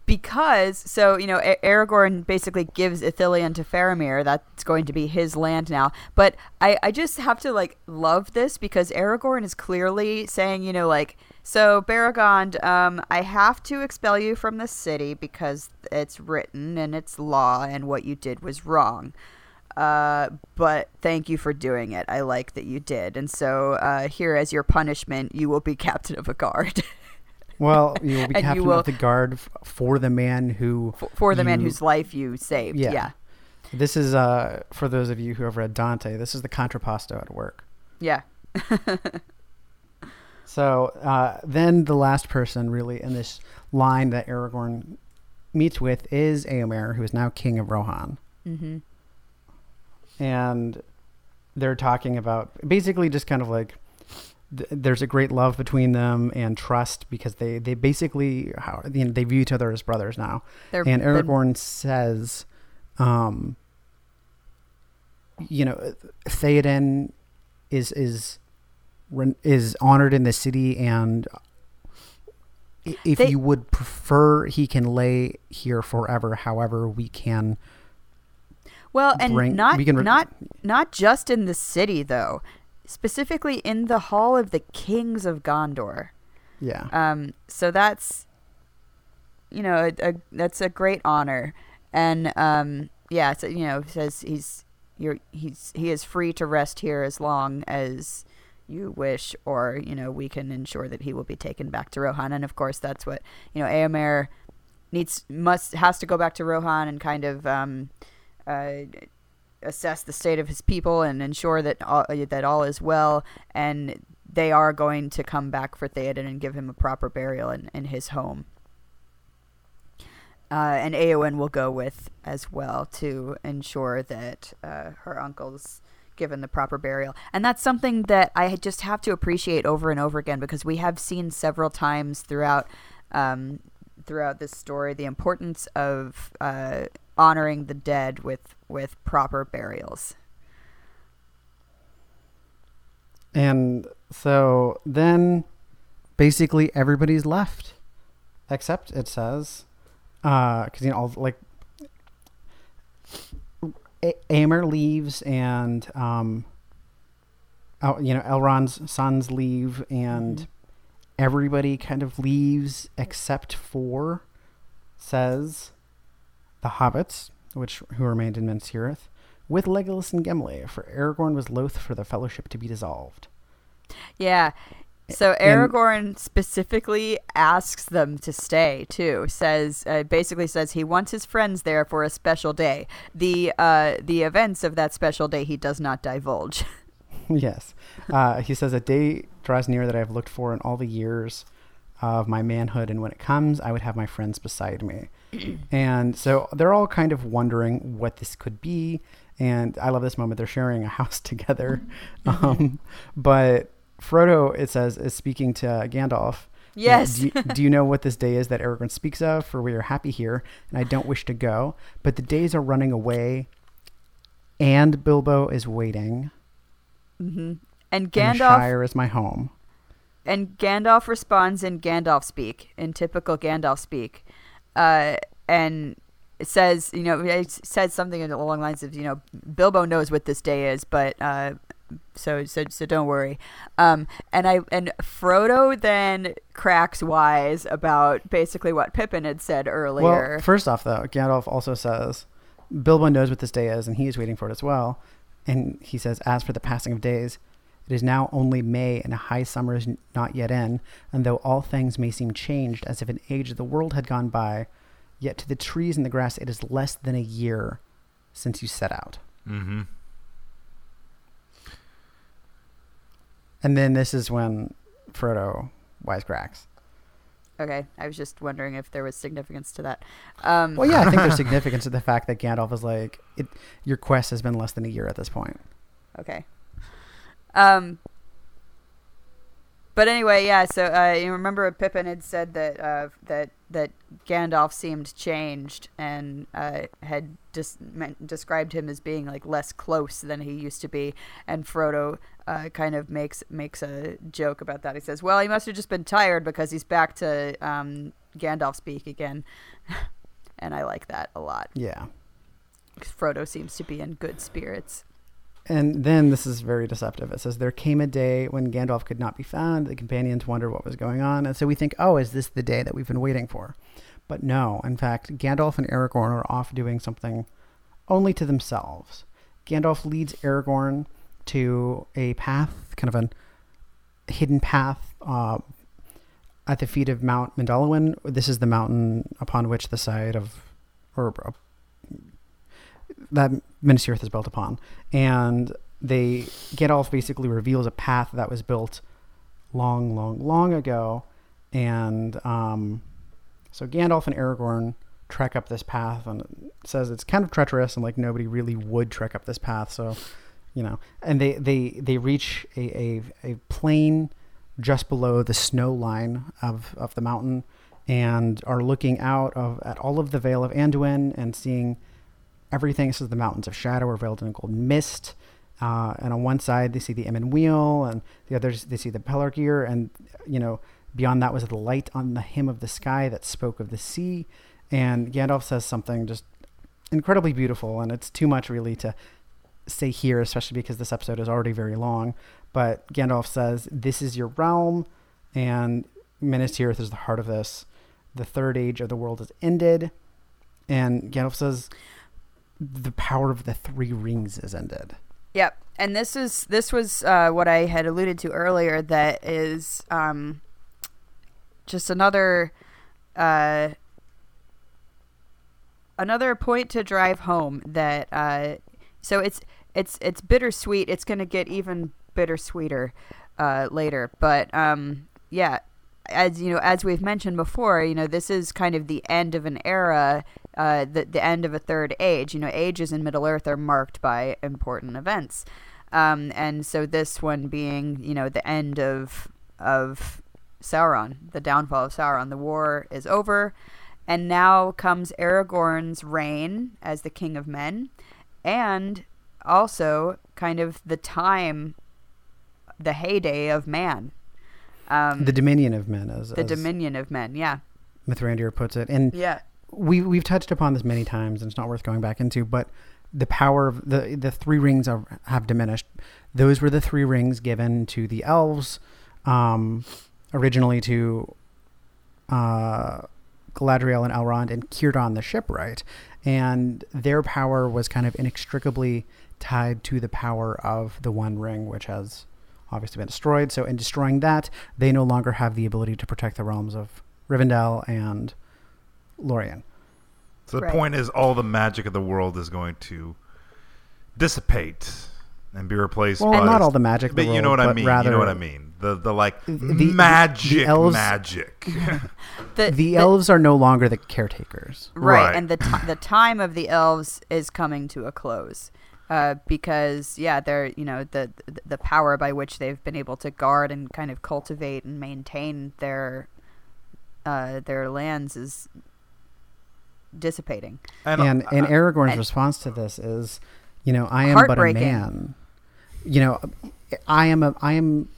Because so you know Aragorn basically gives Ithilien to Faramir. That's going to be his land now. But I I just have to like love this because Aragorn is clearly saying you know like so Beregond, um, I have to expel you from the city because it's written and it's law and what you did was wrong. Uh, but thank you for doing it. I like that you did. And so uh, here, as your punishment, you will be captain of a guard. Well, you will be you captain will- of the guard f- for the man who. for, for the man whose life you saved. Yeah. Yeah. This is uh for those of you who have read Dante. This is the contrapasso at work. Yeah. So uh, then the last person really in this line that Aragorn meets with is Eomer, who is now king of Rohan. Mm-hmm. and they're talking about basically just kind of like th- there's a great love between them and trust because they they basically how you know, they view each other as brothers now. They're, and Aragorn says, um, you know, Theoden is is is honored in the city, and if They- you would prefer, he can lay here forever. However, we can. well, and bring- not we can re- not not just in the city though, specifically in the Hall of the Kings of Gondor. Yeah. Um, so that's you know a, a, that's a great honor, and um, yeah, so, you know says he's you're he's he is free to rest here as long as you wish, or you know we can ensure that he will be taken back to Rohan, and of course that's what you know Eomer needs must has to go back to Rohan and kind of um, uh, assess the state of his people and ensure that all, that all is well and they are going to come back for Theoden and give him a proper burial in, in his home. Uh, and Eowyn will go with as well to ensure that uh, her uncle's given the proper burial. And that's something that I just have to appreciate over and over again because we have seen several times throughout um, throughout this story the importance of uh, honoring the dead with with proper burials. And so then basically everybody's left except it says because you know all like A- Eomer leaves and um El- you know Elrond's sons leave and everybody kind of leaves except for says the hobbits which who remained in Minas Tirith with Legolas and Gimli, for Aragorn was loath for the fellowship to be dissolved. Yeah. So And- Aragorn specifically asks them to stay too. Says uh, basically says he wants his friends there for a special day. The uh, the events of that special day he does not divulge. yes. Uh, he says, A day draws near that I have looked for in all the years of my manhood, and when it comes, I would have my friends beside me. and so they're all kind of wondering what this could be. And I love this moment. They're sharing a house together. um, but Frodo, it says, is speaking to Gandalf. Yes. Do you, do you know what this day is that Aragorn speaks of? For we are happy here, and I don't wish to go. But the days are running away and Bilbo is waiting. hmm And And the Gandalf Shire is my home. And Gandalf responds in Gandalf speak, in typical Gandalf speak, uh, and says, you know, it says something along the lines of, you know, Bilbo knows what this day is, but uh, so so so don't worry. Um, and I and Frodo then cracks wise about basically what Pippin had said earlier. Well, first off, though, Gandalf also says Bilbo knows what this day is, and he is waiting for it as well. And he says, "As for the passing of days, it is now only May, and a high summer is not yet in. And though all things may seem changed, as if an age of the world had gone by, yet to the trees and the grass it is less than a year since you set out." Mm-hmm. And then this is when Frodo wisecracks. okay, I was just wondering if there was significance to that. Um, Well, yeah, I think there's significance to the fact that Gandalf is like, it, "Your quest has been less than a year at this point." Okay. Um. But anyway, yeah. So uh, you remember Pippin had said that uh, that that Gandalf seemed changed and uh, had just meant, described him as being like less close than he used to be. And Frodo uh, kind of makes makes a joke about that. He says, "Well, he must have just been tired because he's back to um, Gandalf speak again." and I like that a lot. Yeah. Frodo seems to be in good spirits. And then this is very deceptive. It says there came a day when Gandalf could not be found. The companions wondered what was going on, and so we think, "Oh, is this the day that we've been waiting for?" But no. In fact, Gandalf and Aragorn are off doing something only to themselves. Gandalf leads Aragorn to a path, kind of a hidden path uh, at the feet of Mount Mindolluin. This is the mountain upon which the side of, or uh, that Minas is built upon. And they Gandalf basically reveals a path that was built long, long, long ago. And um, so Gandalf and Aragorn trek up this path, and it says it's kind of treacherous, and like nobody really would trek up this path. So, you know, and they they they reach a a, a plain just below the snow line of of the mountain, and are looking out of at all of the Vale of Anduin and seeing everything. This is the mountains of shadow are veiled in a golden mist. Uh, and on one side they see the Emyn Muil, and the others they see the Pelargir, and you know beyond that was the light on the hem of the sky that spoke of the sea. And Gandalf says something just incredibly beautiful, and it's too much really to say here, especially because this episode is already very long. But Gandalf says, "This is your realm, and Minas Tirith is the heart of this. The third age of the world is ended." And Gandalf says, "The power of the three rings is ended." Yep, and this is this was uh, what I had alluded to earlier. That is um, just another uh, another point to drive home. That uh, so it's it's it's bittersweet. It's going to get even bittersweeter uh, later, but um, yeah. As you know, as we've mentioned before, you know this is kind of the end of an era, uh, the the end of a third age. You know, ages in Middle Earth are marked by important events, um, and so this one being, you know, the end of of Sauron, the downfall of Sauron. The war is over, and now comes Aragorn's reign as the King of Men, and also kind of the time, the heyday of man. Um, The dominion of men, as, the as dominion of men, yeah. Mithrandir puts it, and Yeah. We we've touched upon this many times, and it's not worth going back into. But the power of the the three rings are, have diminished. Those were the three rings given to the elves, um, originally to uh, Galadriel and Elrond and Círdan the shipwright, and their power was kind of inextricably tied to the power of the One Ring, which has obviously been destroyed. So in destroying that, they no longer have the ability to protect the realms of Rivendell and Lorien. So the Right. point is, all the magic of the world is going to dissipate and be replaced by. Well, by not all the magic, But the you know world, what I mean. Rather, you know what I mean. The the like The- the- the magic elves- magic. The, The elves are no longer the caretakers. right, Right. and the t- the time of the elves is coming to a close. Uh, because yeah, they're you know the the- the power by which they've been able to guard and kind of cultivate and maintain their uh, their lands is dissipating. and and and Aragorn's and- response to this is, You know, I am but a man. You know, I am a I am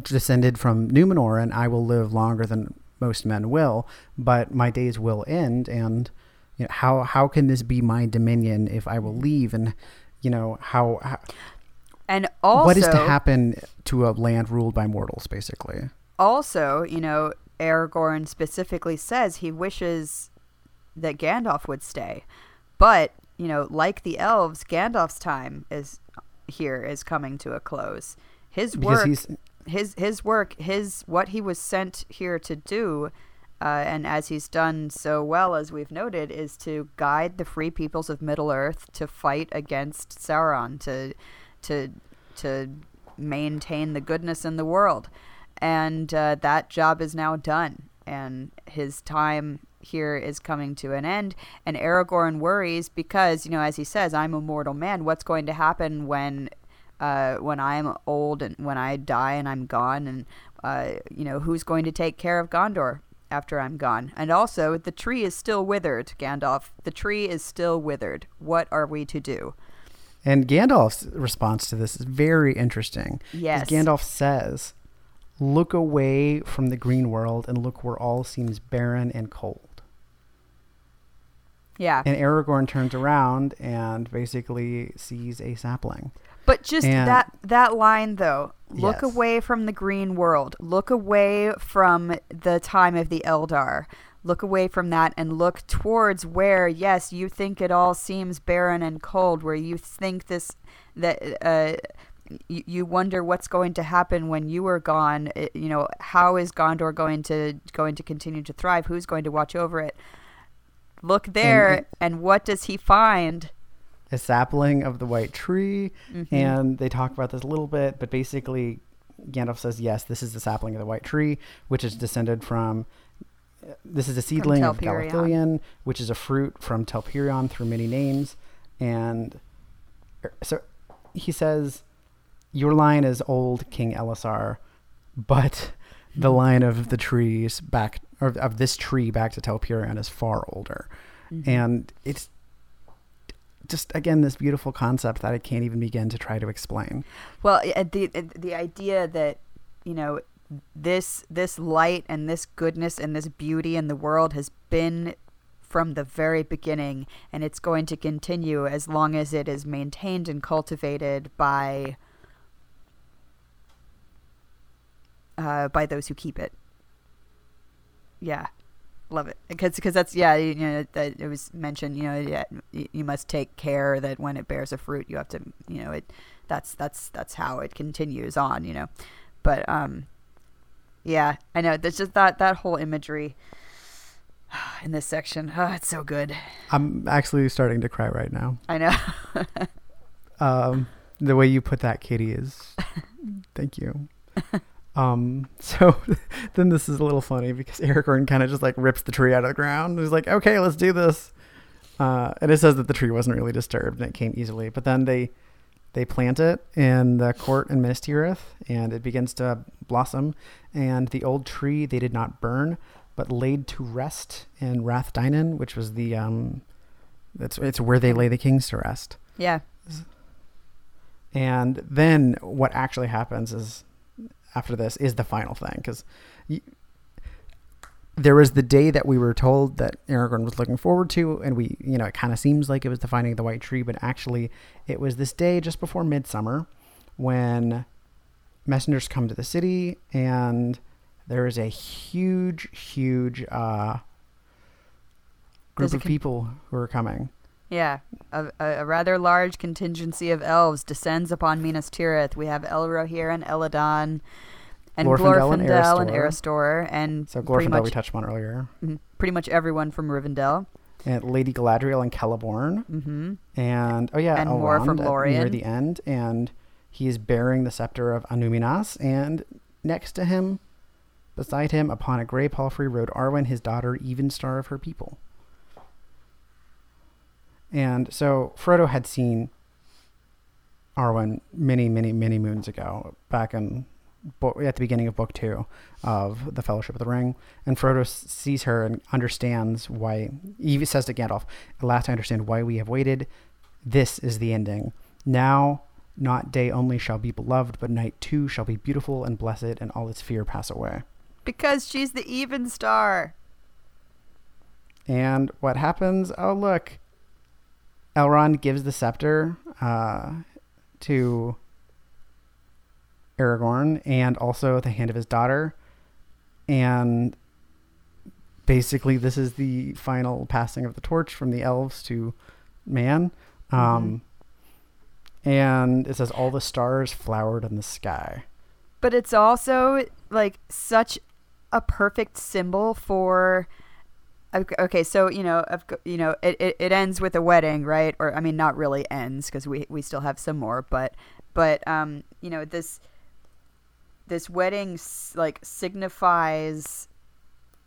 descended from Numenor, and I will live longer than most men will. But my days will end, and you know, how how can this be my dominion if I will leave? And you know, how, how And also, what is to happen to a land ruled by mortals, basically? also, you know, Aragorn specifically says he wishes that Gandalf would stay. But, you know, like the elves, Gandalf's time is here is coming to a close. His work his his work, his what he was sent here to do, uh, and as he's done so well as we've noted, is to guide the free peoples of Middle Earth to fight against Sauron, to to to maintain the goodness in the world, and uh, that job is now done, and his time here is coming to an end and Aragorn worries because you know as he says I'm a mortal man what's going to happen when uh, when I'm old and when I die and I'm gone, and uh, you know who's going to take care of Gondor after I'm gone. And also, the tree is still withered, Gandalf. The tree is still withered. What are we to do? And Gandalf's response to this is very interesting. Yes. Gandalf says, Look away from the green world and look where all seems barren and cold. Yeah, And Aragorn turns around and basically sees a sapling. but just and- that that line though. Look Yes. away from the green world. Look away from the time of the Eldar. Look away from that and look towards where, yes, you think it all seems barren and cold, where you think this that uh, you, wonder what's going to happen when you are gone. Uh, You know, how is Gondor going to going to continue to thrive? Who's going to watch over it? Look there, and- and what does he find? A sapling of the white tree. Mm-hmm. And they talk about this a little bit, but basically, Gandalf says, Yes, this is the sapling of the white tree, which is descended from. This is a seedling of. Galathilion, which is a fruit from Telperion through many names. And er, so he says, Your line is old, King Elessar, but the line of the trees back, or of this tree back to Telperion is far older. Mm-hmm. And it's just, again, this beautiful concept that I can't even begin to try to explain. Well, uh, the uh, the idea that you know this this light and this goodness and this beauty in the world has been from the very beginning, and it's going to continue as long as it is maintained and cultivated by uh, by those who keep it. Yeah, love it. Because because that's yeah you know that it was mentioned you know yeah, you must take care that when it bears a fruit you have to you know it that's that's that's how it continues on you know. But um yeah i know there's just that that whole imagery in this section oh it's so good. I'm actually starting to cry right now. i know. Um, the way you put that, Katie, is thank you. Um, so then this is a little funny because Aragorn kind of just like rips the tree out of the ground. He's like, okay, let's do this. Uh, and it says that the tree wasn't really disturbed and it came easily, but then they they plant it in the court in Minas Tirith and it begins to blossom. And the old tree they did not burn, but laid to rest in Rath Dínen, which was the um, that's it's where they lay the kings to rest. yeah And then what actually happens is after this is the final thing because there was the day that we were told that Aragorn was looking forward to, and we, you know, it kind of seems like it was the finding of the White Tree, but actually it was this day just before midsummer when messengers come to the city and there is a huge, huge uh, group a of con- people who are coming. Yeah. A, a, rather large contingency of elves descends upon minas tirith. We have elrohir and Elladan and Glorfindel and glorfindel and Erestor. and So Glorfindel we touched on earlier. mhm, pretty much everyone from rivendell. And Lady Galadriel and Celeborn, hmm and oh yeah, And more from at- near the end, and he is bearing the scepter of Annúminas, and next to him, beside him, upon a gray palfrey, rode Arwen, his daughter, even star of her people. And so Frodo had seen Arwen many, many, many moons ago, back in bo- at the beginning of book two of the Fellowship of the Ring, and Frodo sees her and understands why. He says to Gandalf, "At last, I understand why we have waited. This is the ending." Now, not day only shall be beloved, but night too shall be beautiful and blessed, and all its fear pass away. Because she's the even star. And what happens? Oh, look. Elrond gives the scepter uh, to Aragorn and also the hand of his daughter. And basically, this is the final passing of the torch from the elves to man. Um, And it says, All the stars flowered in the sky. But it's also like such a perfect symbol for. Ok- Okay, so you know, you know, it, it, it ends with a wedding, right? Or I mean, not really ends because we we still have some more, but but um, you know, this this wedding like signifies,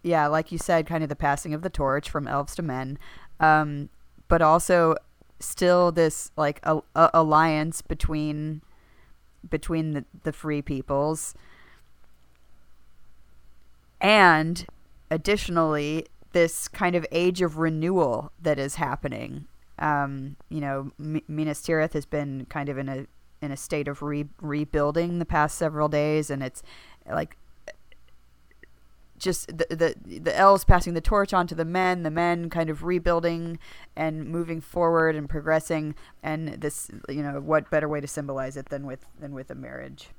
yeah, like you said, kind of the passing of the torch from elves to men, um, but also still this like a, a alliance between between the, the free peoples and additionally this kind of age of renewal that is happening um, you know M- Minas Tirith has been kind of in a in a state of re- rebuilding the past several days and it's like just the, the the elves passing the torch on to the men, the men kind of rebuilding and moving forward and progressing, and this you know what better way to symbolize it than with than with a marriage.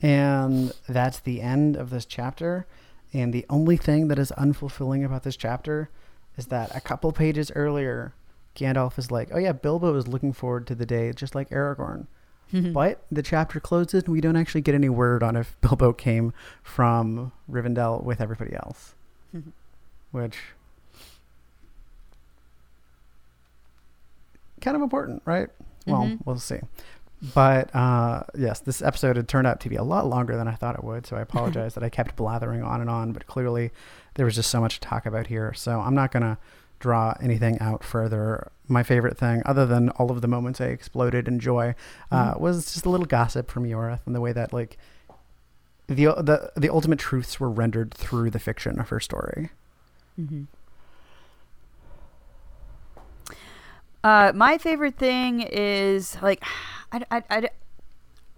And that's the end of this chapter. And the only thing that is unfulfilling about this chapter is that a couple pages earlier, Gandalf is like, oh, yeah, Bilbo is looking forward to the day just like Aragorn. but the chapter closes and we don't actually get any word on if Bilbo came from Rivendell with everybody else. Which. Kind of important, right? Well, Mhm. we'll see. But uh, yes, this episode had turned out to be a lot longer than I thought it would. So I apologize that I kept blathering on and on. But clearly, there was just so much to talk about here. So I'm not going to draw anything out further. My favorite thing, other than all of the moments I exploded in joy, uh, was just a little gossip from Ioreth and the way that like the the the ultimate truths were rendered through the fiction of her story. Mm-hmm. Uh, my favorite thing is like, I, I, I,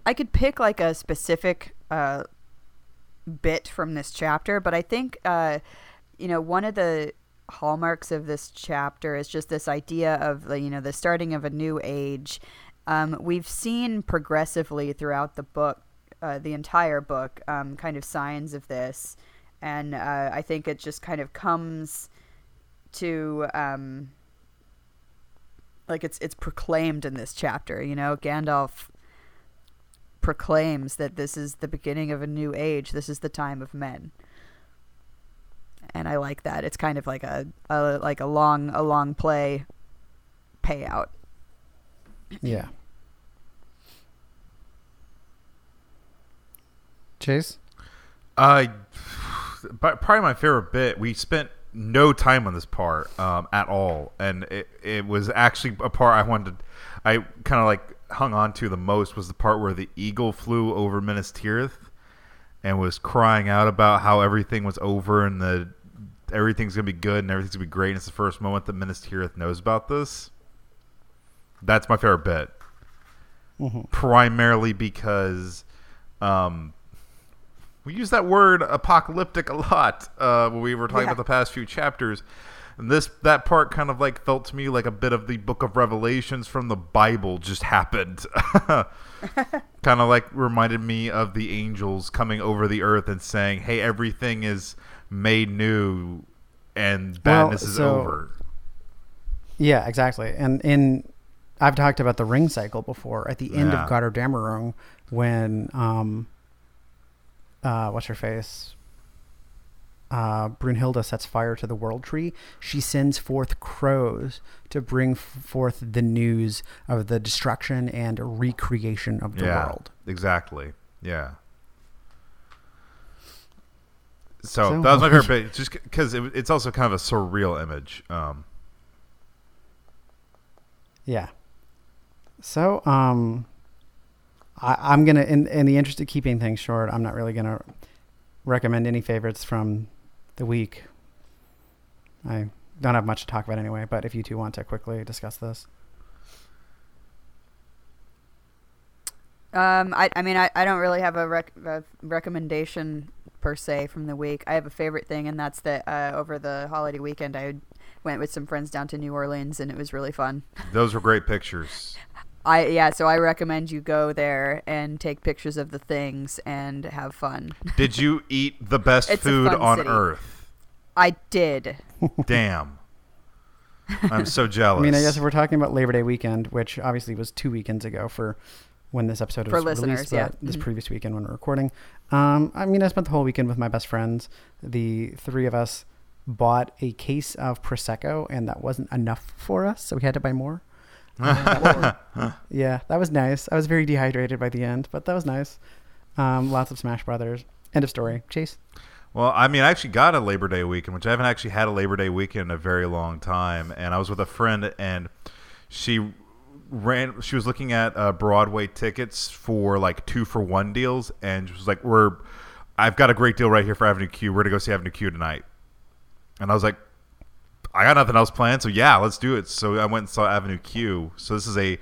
I could pick like a specific uh, bit from this chapter, but I think uh, you know one of the hallmarks of this chapter is just this idea of you know the starting of a new age. Um, we've seen progressively throughout the book, uh, the entire book, um, kind of signs of this, and uh, I think it just kind of comes to um, like it's it's proclaimed in this chapter. You know, Gandalf proclaims that this is the beginning of a new age. This is the time of men. And I like that. It's kind of like a, a like a long a long play payout. Yeah. Chase? I, but probably my favorite bit. We spent no time on this part um, at all, and it it was actually a part I wanted. To, I kind of like hung on to the most was the part where the eagle flew over Minas Tirith and was crying out about how everything was over and the everything's gonna be good and everything's gonna be great. And it's the first moment that Minas Tirith knows about this. That's my favorite bit Mhm. primarily because um, we use that word apocalyptic a lot uh, when we were talking Yeah. about the past few chapters. And this that part kind of like felt to me like a bit of the book of revelations from the Bible just happened. kind of like reminded me of the angels coming over the earth and saying, "Hey, everything is made new and Well, badness is over." Yeah, exactly. And in I've talked about the ring cycle before. At the end Yeah. of Gotterdammerung, when um, uh, what's her face? Uh, Brunhilde sets fire to the world tree. She sends forth crows to bring forth the news of the destruction and recreation of the yeah, world. exactly. Yeah. So, So- that was my favorite bit, just because it, it's also kind of a surreal image. Um, Yeah. So, um, I, I'm gonna, in in the interest of keeping things short, I'm not really gonna recommend any favorites from the week. I don't have much to talk about anyway, but if you two want to quickly discuss this, Um, I, I mean, I, I don't really have a, rec- a recommendation per se from the week. I have a favorite thing, and that's that uh, over the holiday weekend, I went with some friends down to New Orleans, and it was really fun. Those were great pictures. I yeah, so I recommend you go there and take pictures of the things and have fun. Did you eat the best It's food on city. earth? I did. Damn. I'm so jealous. I mean, I guess if we're talking about Labor Day weekend, which obviously was two weekends ago for when this episode For was listeners, released, yeah. but this Mhm. previous weekend when we're recording. Um, I mean, I spent the whole weekend with my best friends. The three of us bought a case of prosecco, and that wasn't enough for us, so we had to buy more. Yeah, that was nice. I was very dehydrated by the end, but that was nice. Um, lots of Smash Brothers. End of story. Chase. Well, I mean, I actually got a Labor Day weekend, which I haven't actually had a Labor Day weekend in a very long time. And I was with a friend, and she ran. She was looking at uh, Broadway tickets for like two for one deals, and she was like, "We're, I've got a great deal right here for Avenue Q. We're gonna go see Avenue Q tonight." And I was like, "I got nothing else planned, so yeah, let's do it." So I went and saw Avenue Q. So this is a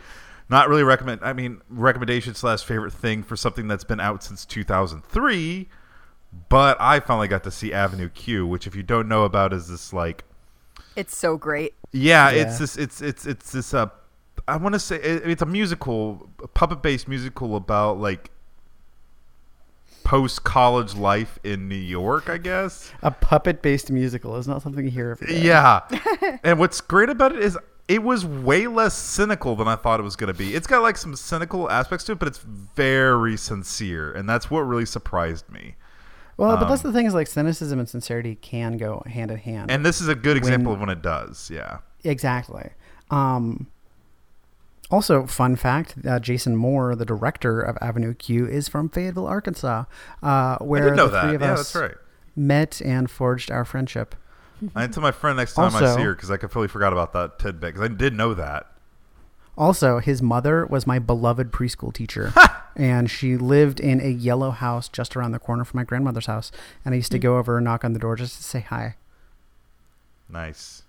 not really recommend. I mean, recommendation slash favorite thing for something that's been out since 2003. But I finally got to see Avenue Q, which, if you don't know about, is this like, It's so great. yeah, Yeah. it's this, it's it's it's this. Uh, I want to say it, it's a musical, a puppet-based musical about like post-college life in New York, I guess. A puppet based musical is not something you hear every day. Yeah. and what's great about it is it was way less cynical than I thought it was going to be. It's got like some cynical aspects to it, but it's very sincere, and that's what really surprised me. Well, but that's Um, the thing is like cynicism and sincerity can go hand in hand. And this is a good example When- of when it does. Yeah. Exactly. Um, also, fun fact: uh, Jason Moore, the director of Avenue Q, is from Fayetteville, Arkansas, uh, where the three of Yeah, us that's right. met and forged our friendship. I tell my friend next time I see her because I completely forgot about that tidbit because I did know that. Also, his mother was my beloved preschool teacher, and she lived in a yellow house just around the corner from my grandmother's house. And I used to go over and knock on the door just to say hi. Nice.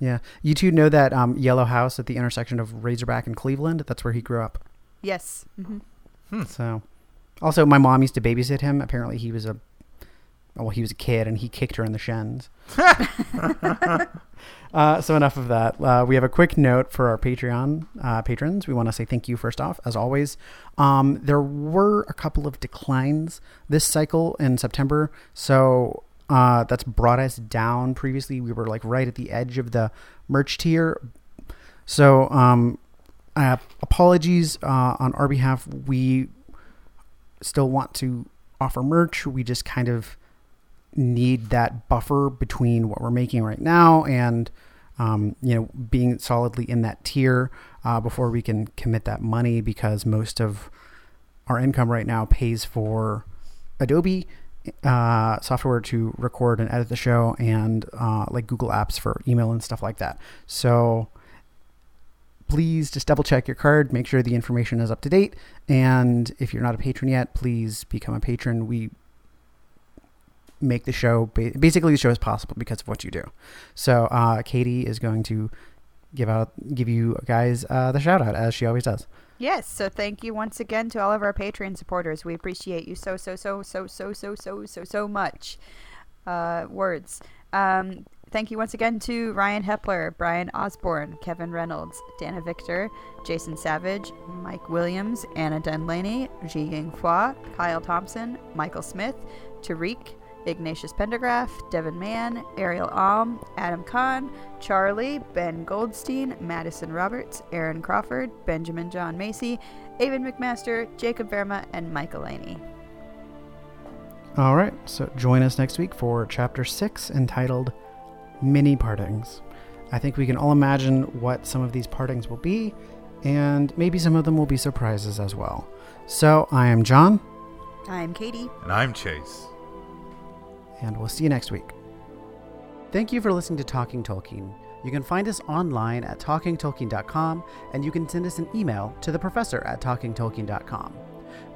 Yeah, you two know that um, yellow house at the intersection of Razorback and Cleveland. That's where he grew up. Yes. hmm So, also, my mom used to babysit him. Apparently, he was a well, he was a kid, and he kicked her in the shins. uh, so enough of that. Uh, we have a quick note for our Patreon uh, patrons. We want to say thank you first off, as always. Um, there were a couple of declines this cycle in September, so uh, that's brought us down. Previously, we were like right at the edge of the merch tier. So, um, uh, apologies uh, on our behalf. We still want to offer merch. We just kind of need that buffer between what we're making right now and um, you know being solidly in that tier uh, before we can commit that money because most of our income right now pays for Adobe uh, software to record and edit the show and uh, like Google Apps for email and stuff like that. So please just double check your card, make sure the information is up to date. And if you're not a patron yet, please become a patron. We make the show ba- basically the show is possible because of what you do. So uh, Katie is going to give out give you guys uh, the shout out as she always does. Yes. So thank you once again to all of our Patreon supporters. We appreciate you so so so so so so so so so much. Uh, words. Um, thank you once again to Ryan Hepler, Brian Osborne, Kevin Reynolds, Dana Victor, Jason Savage, Mike Williams, Anna Dunlaney, Ji Ying Hua, Kyle Thompson, Michael Smith, Tariq, Ignatius Pendergraph, Devin Mann, Ariel Alm, Adam Kahn, Charlie, Ben Goldstein, Madison Roberts, Aaron Crawford, Benjamin John Macy, Avon McMaster, Jacob Verma, and Michael Laney. All right, so join us next week for chapter six entitled Many Partings. I think we can all imagine what some of these partings will be, and maybe some of them will be surprises as well. So I am John, I'm Katie. And I'm Chase. And we'll see you next week. Thank you for listening to Talking Tolkien. You can find us online at talkingtolkien.com, and you can send us an email to the professor at talkingtolkien.com.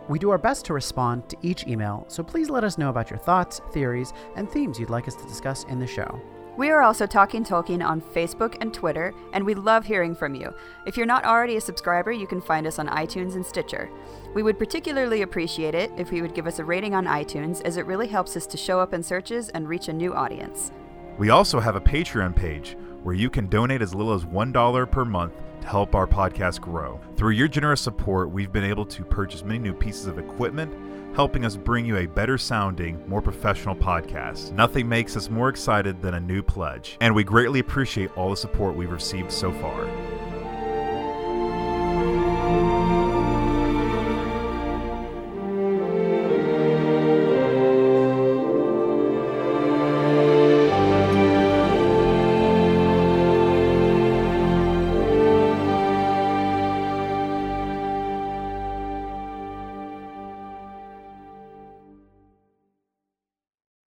We do our best to respond to each email, so please let us know about your thoughts, theories, and themes you'd like us to discuss in the show. We are also Talking Tolkien on Facebook and Twitter, and we love hearing from you. If you're not already a subscriber, you can find us on iTunes and Stitcher. We would particularly appreciate it if you would give us a rating on iTunes, as it really helps us to show up in searches and reach a new audience. We also have a Patreon page where you can donate as little as $1 per month to help our podcast grow. Through your generous support, we've been able to purchase many new pieces of equipment, helping us bring you a better sounding, more professional podcast. Nothing makes us more excited than a new pledge, and we greatly appreciate all the support we've received so far.